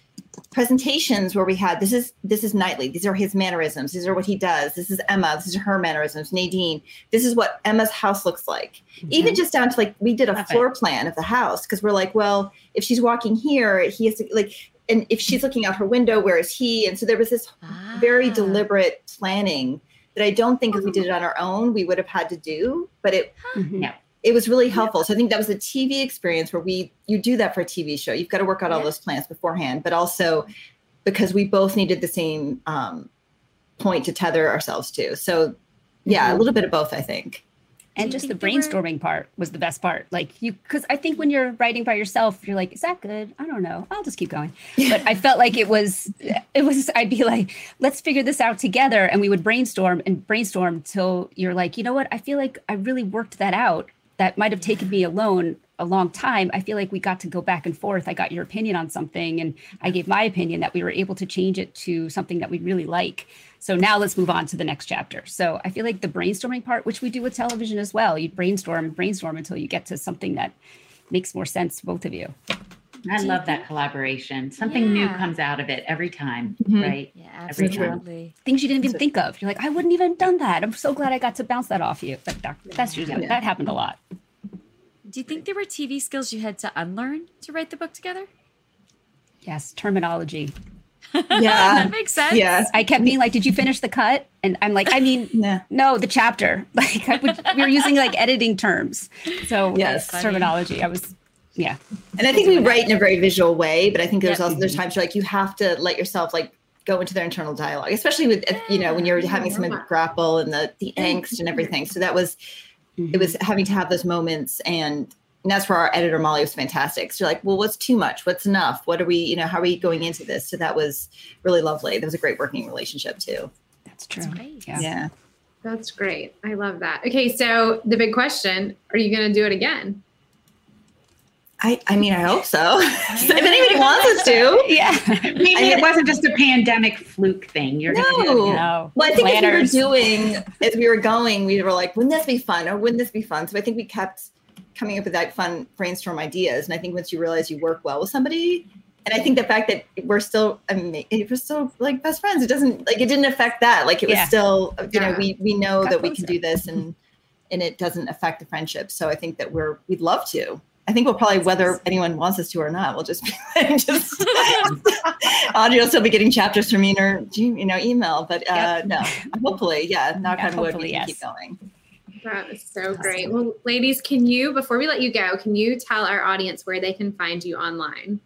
H: presentations where we had this is this is Knightley. These are his mannerisms. These are what he does. This is Emma. This is her mannerisms. Nadine. This is what Emma's house looks like. Even just down to like we did a
I: Love it.
H: floor plan of the house because we're like, well, if she's walking here, he has to like, and if she's looking out her window, where is he? And so there was this very
A: Ah.
H: deliberate planning that I don't think if we did it on our own, we would have had to do. But it
I: Mhm.
C: Yeah.
H: It was really helpful. So I think that was a TV experience where we you do that for a TV show. You've got to work out all those plans beforehand, but also because we both needed the same um, point to tether ourselves to. So yeah, a little bit of both, I think.
I: and just the
A: think there were-
I: brainstorming part was the best part. Like you, because I think when you're writing by yourself, you're like, "Is that good? I don't know. I'll just keep going." But I felt like it was, it was. I'd be like, "Let's figure this out together," and we would brainstorm and brainstorm till you're like, "You know what? I feel like I really worked that out. That might have taken me alone a long time. I feel like we got to go back and forth. I got your opinion on something, and I gave my opinion. That we were able to change it to something that we really like." So now let's move on to the next chapter. So I feel like the brainstorming part, which we do with television as well, you brainstorm, brainstorm until you get to something that makes more sense to both of you.
C: I
A: Do
C: love that collaboration. Something new comes out of it every time,
H: Mhm.
C: right?
A: Yeah, absolutely.
I: Things you didn't even think of. You're like, I wouldn't even have done that. I'm so glad I got to bounce that off you. But that, that's usually
H: Yeah.
I: that happened a lot.
A: Do you think there were TV skills you had to unlearn to write the book together?
I: Yes, terminology.
H: Yeah.
A: that makes sense.
H: Yeah.
I: I kept being like, "Did you finish the cut?" And I'm like, "I mean,
H: Nah.
I: no, the chapter." Like I would, we were using like editing terms, so
H: Yes.
I: terminology. I was, yeah,
H: And I think we write in a very visual way, but I think there's
A: Yep.
H: also there's times where like you have to let yourself like go into their internal dialogue, especially with you know when you're having some grapple and the the angst and everything. So that was it mm-hmm. was having to have those moments and. And that's where our editor Molly was fantastic. So you're like, well, what's too much? What's enough? What are we, you know, how are we going into this? So that was really lovely. That was a great working relationship too.
I: that's true.
A: great.
I: Yeah.
H: Yeah.
B: That's great. I love that. Okay, so the big question: Are you going to do it again?
H: I, I mean, I hope so. if anybody wants us to.
I: Yeah.
C: I mean, it wasn't just a pandemic fluke thing. You're gonna do it.
H: No.
I: No.
H: Well, I think
I: Planners.
H: as we were doing, as we were going, we were like, wouldn't this be fun? Or wouldn't this be fun? So I think we kept coming up with that fun brainstorm ideas. And I think once you realize you work well with somebody, and I think the fact that we're still, I mean, we're still like best friends. It doesn't like it didn't affect that. Like it was
I: Yeah.
H: still, you know, we we know
I: Got
H: that we can do this, and and it doesn't affect the friendship. So I think that we're we'd love to. I think we'll probably whether anyone wants us to or not, we'll just be just Audrey will still be getting chapters from me in her you know email, but uh, no, hopefully, yeah, knock
I: Yeah,
H: on wood, we
I: yes.
H: keep going.
B: That is so great. Well, ladies, can you before we let you go, can you tell our audience where they can find you online?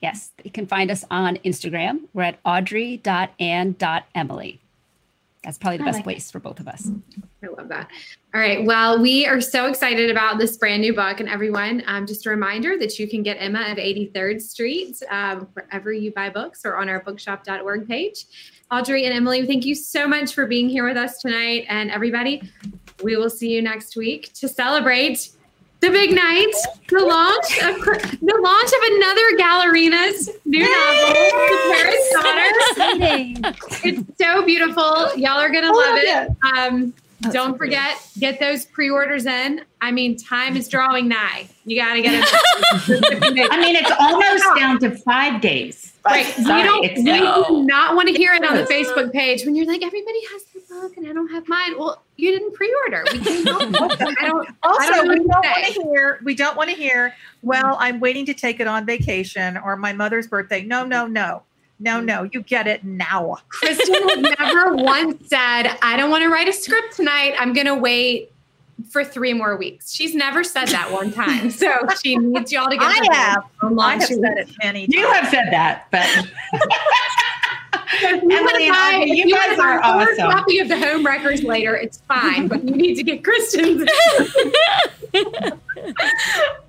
I: Yes, you can find us on Instagram. We're at audrey.and.emily. That's probably the
H: I
I: best
H: like it.
I: place for both of us.
B: I love that. All right. Well, we are so excited about this brand new book. And everyone, um, just a reminder that you can get Emma at 83rd Street um, wherever you buy books or on our bookshop.org page. Audrey and Emily, thank you so much for being here with us tonight. And everybody, we will see you next week to celebrate the big night, the launch of the launch of another Gallerina's new novel, The Paris Daughters. It's so beautiful. Y'all are gonna love it. Um, don't
H: so pretty.
B: forget, get those pre-orders in. I mean, time is drawing nigh. You gotta get it.
C: I mean, it's almost down to five days.
B: Right.
C: Sorry,
B: you don't
C: it's
B: you
C: like-
B: do not want to hear it on the Facebook page when you're like, everybody has the book and I don't have mine. Well, you didn't pre-order. We can't help you. I don't I
D: Also,
B: don't
D: we don't want to hear. We don't want to hear. Well, I'm waiting to take it on vacation or my mother's birthday. No, no, no, no, no. You get it now.
B: Kristen has never once said, I don't want to write a script tonight. I'm gonna wait for three more weeks. She's never said that one time. So she needs y'all to get
D: I have. I have said it many
C: You have said that, but
B: If you
C: Emily
B: wanna
C: and
B: buy-
C: Audrey, you
B: wanna
C: guys
B: buy
C: are awesome.
B: Copy of the home records later. It's fine, but you need to get Kristen's.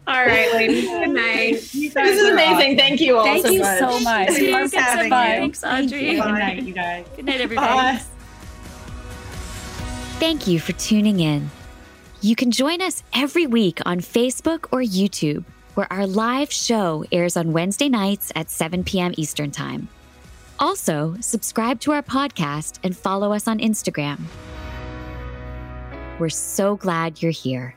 B: all right, ladies. Good night.
H: This is amazing. Thank you all
I: Thank
H: so
I: you
H: much.
I: so much.
D: Thank you.
A: Thanks,
D: having
A: Emma.
D: you.
A: Thanks, Audrey.
C: good night, you guys.
A: Good night, everybody.
H: Bye.
E: Thank you for tuning in. You can join us every week on Facebook or YouTube, where our live show airs on Wednesday nights at 7 p.m. Eastern Time. Also, subscribe to our podcast and follow us on Instagram. We're so glad you're here.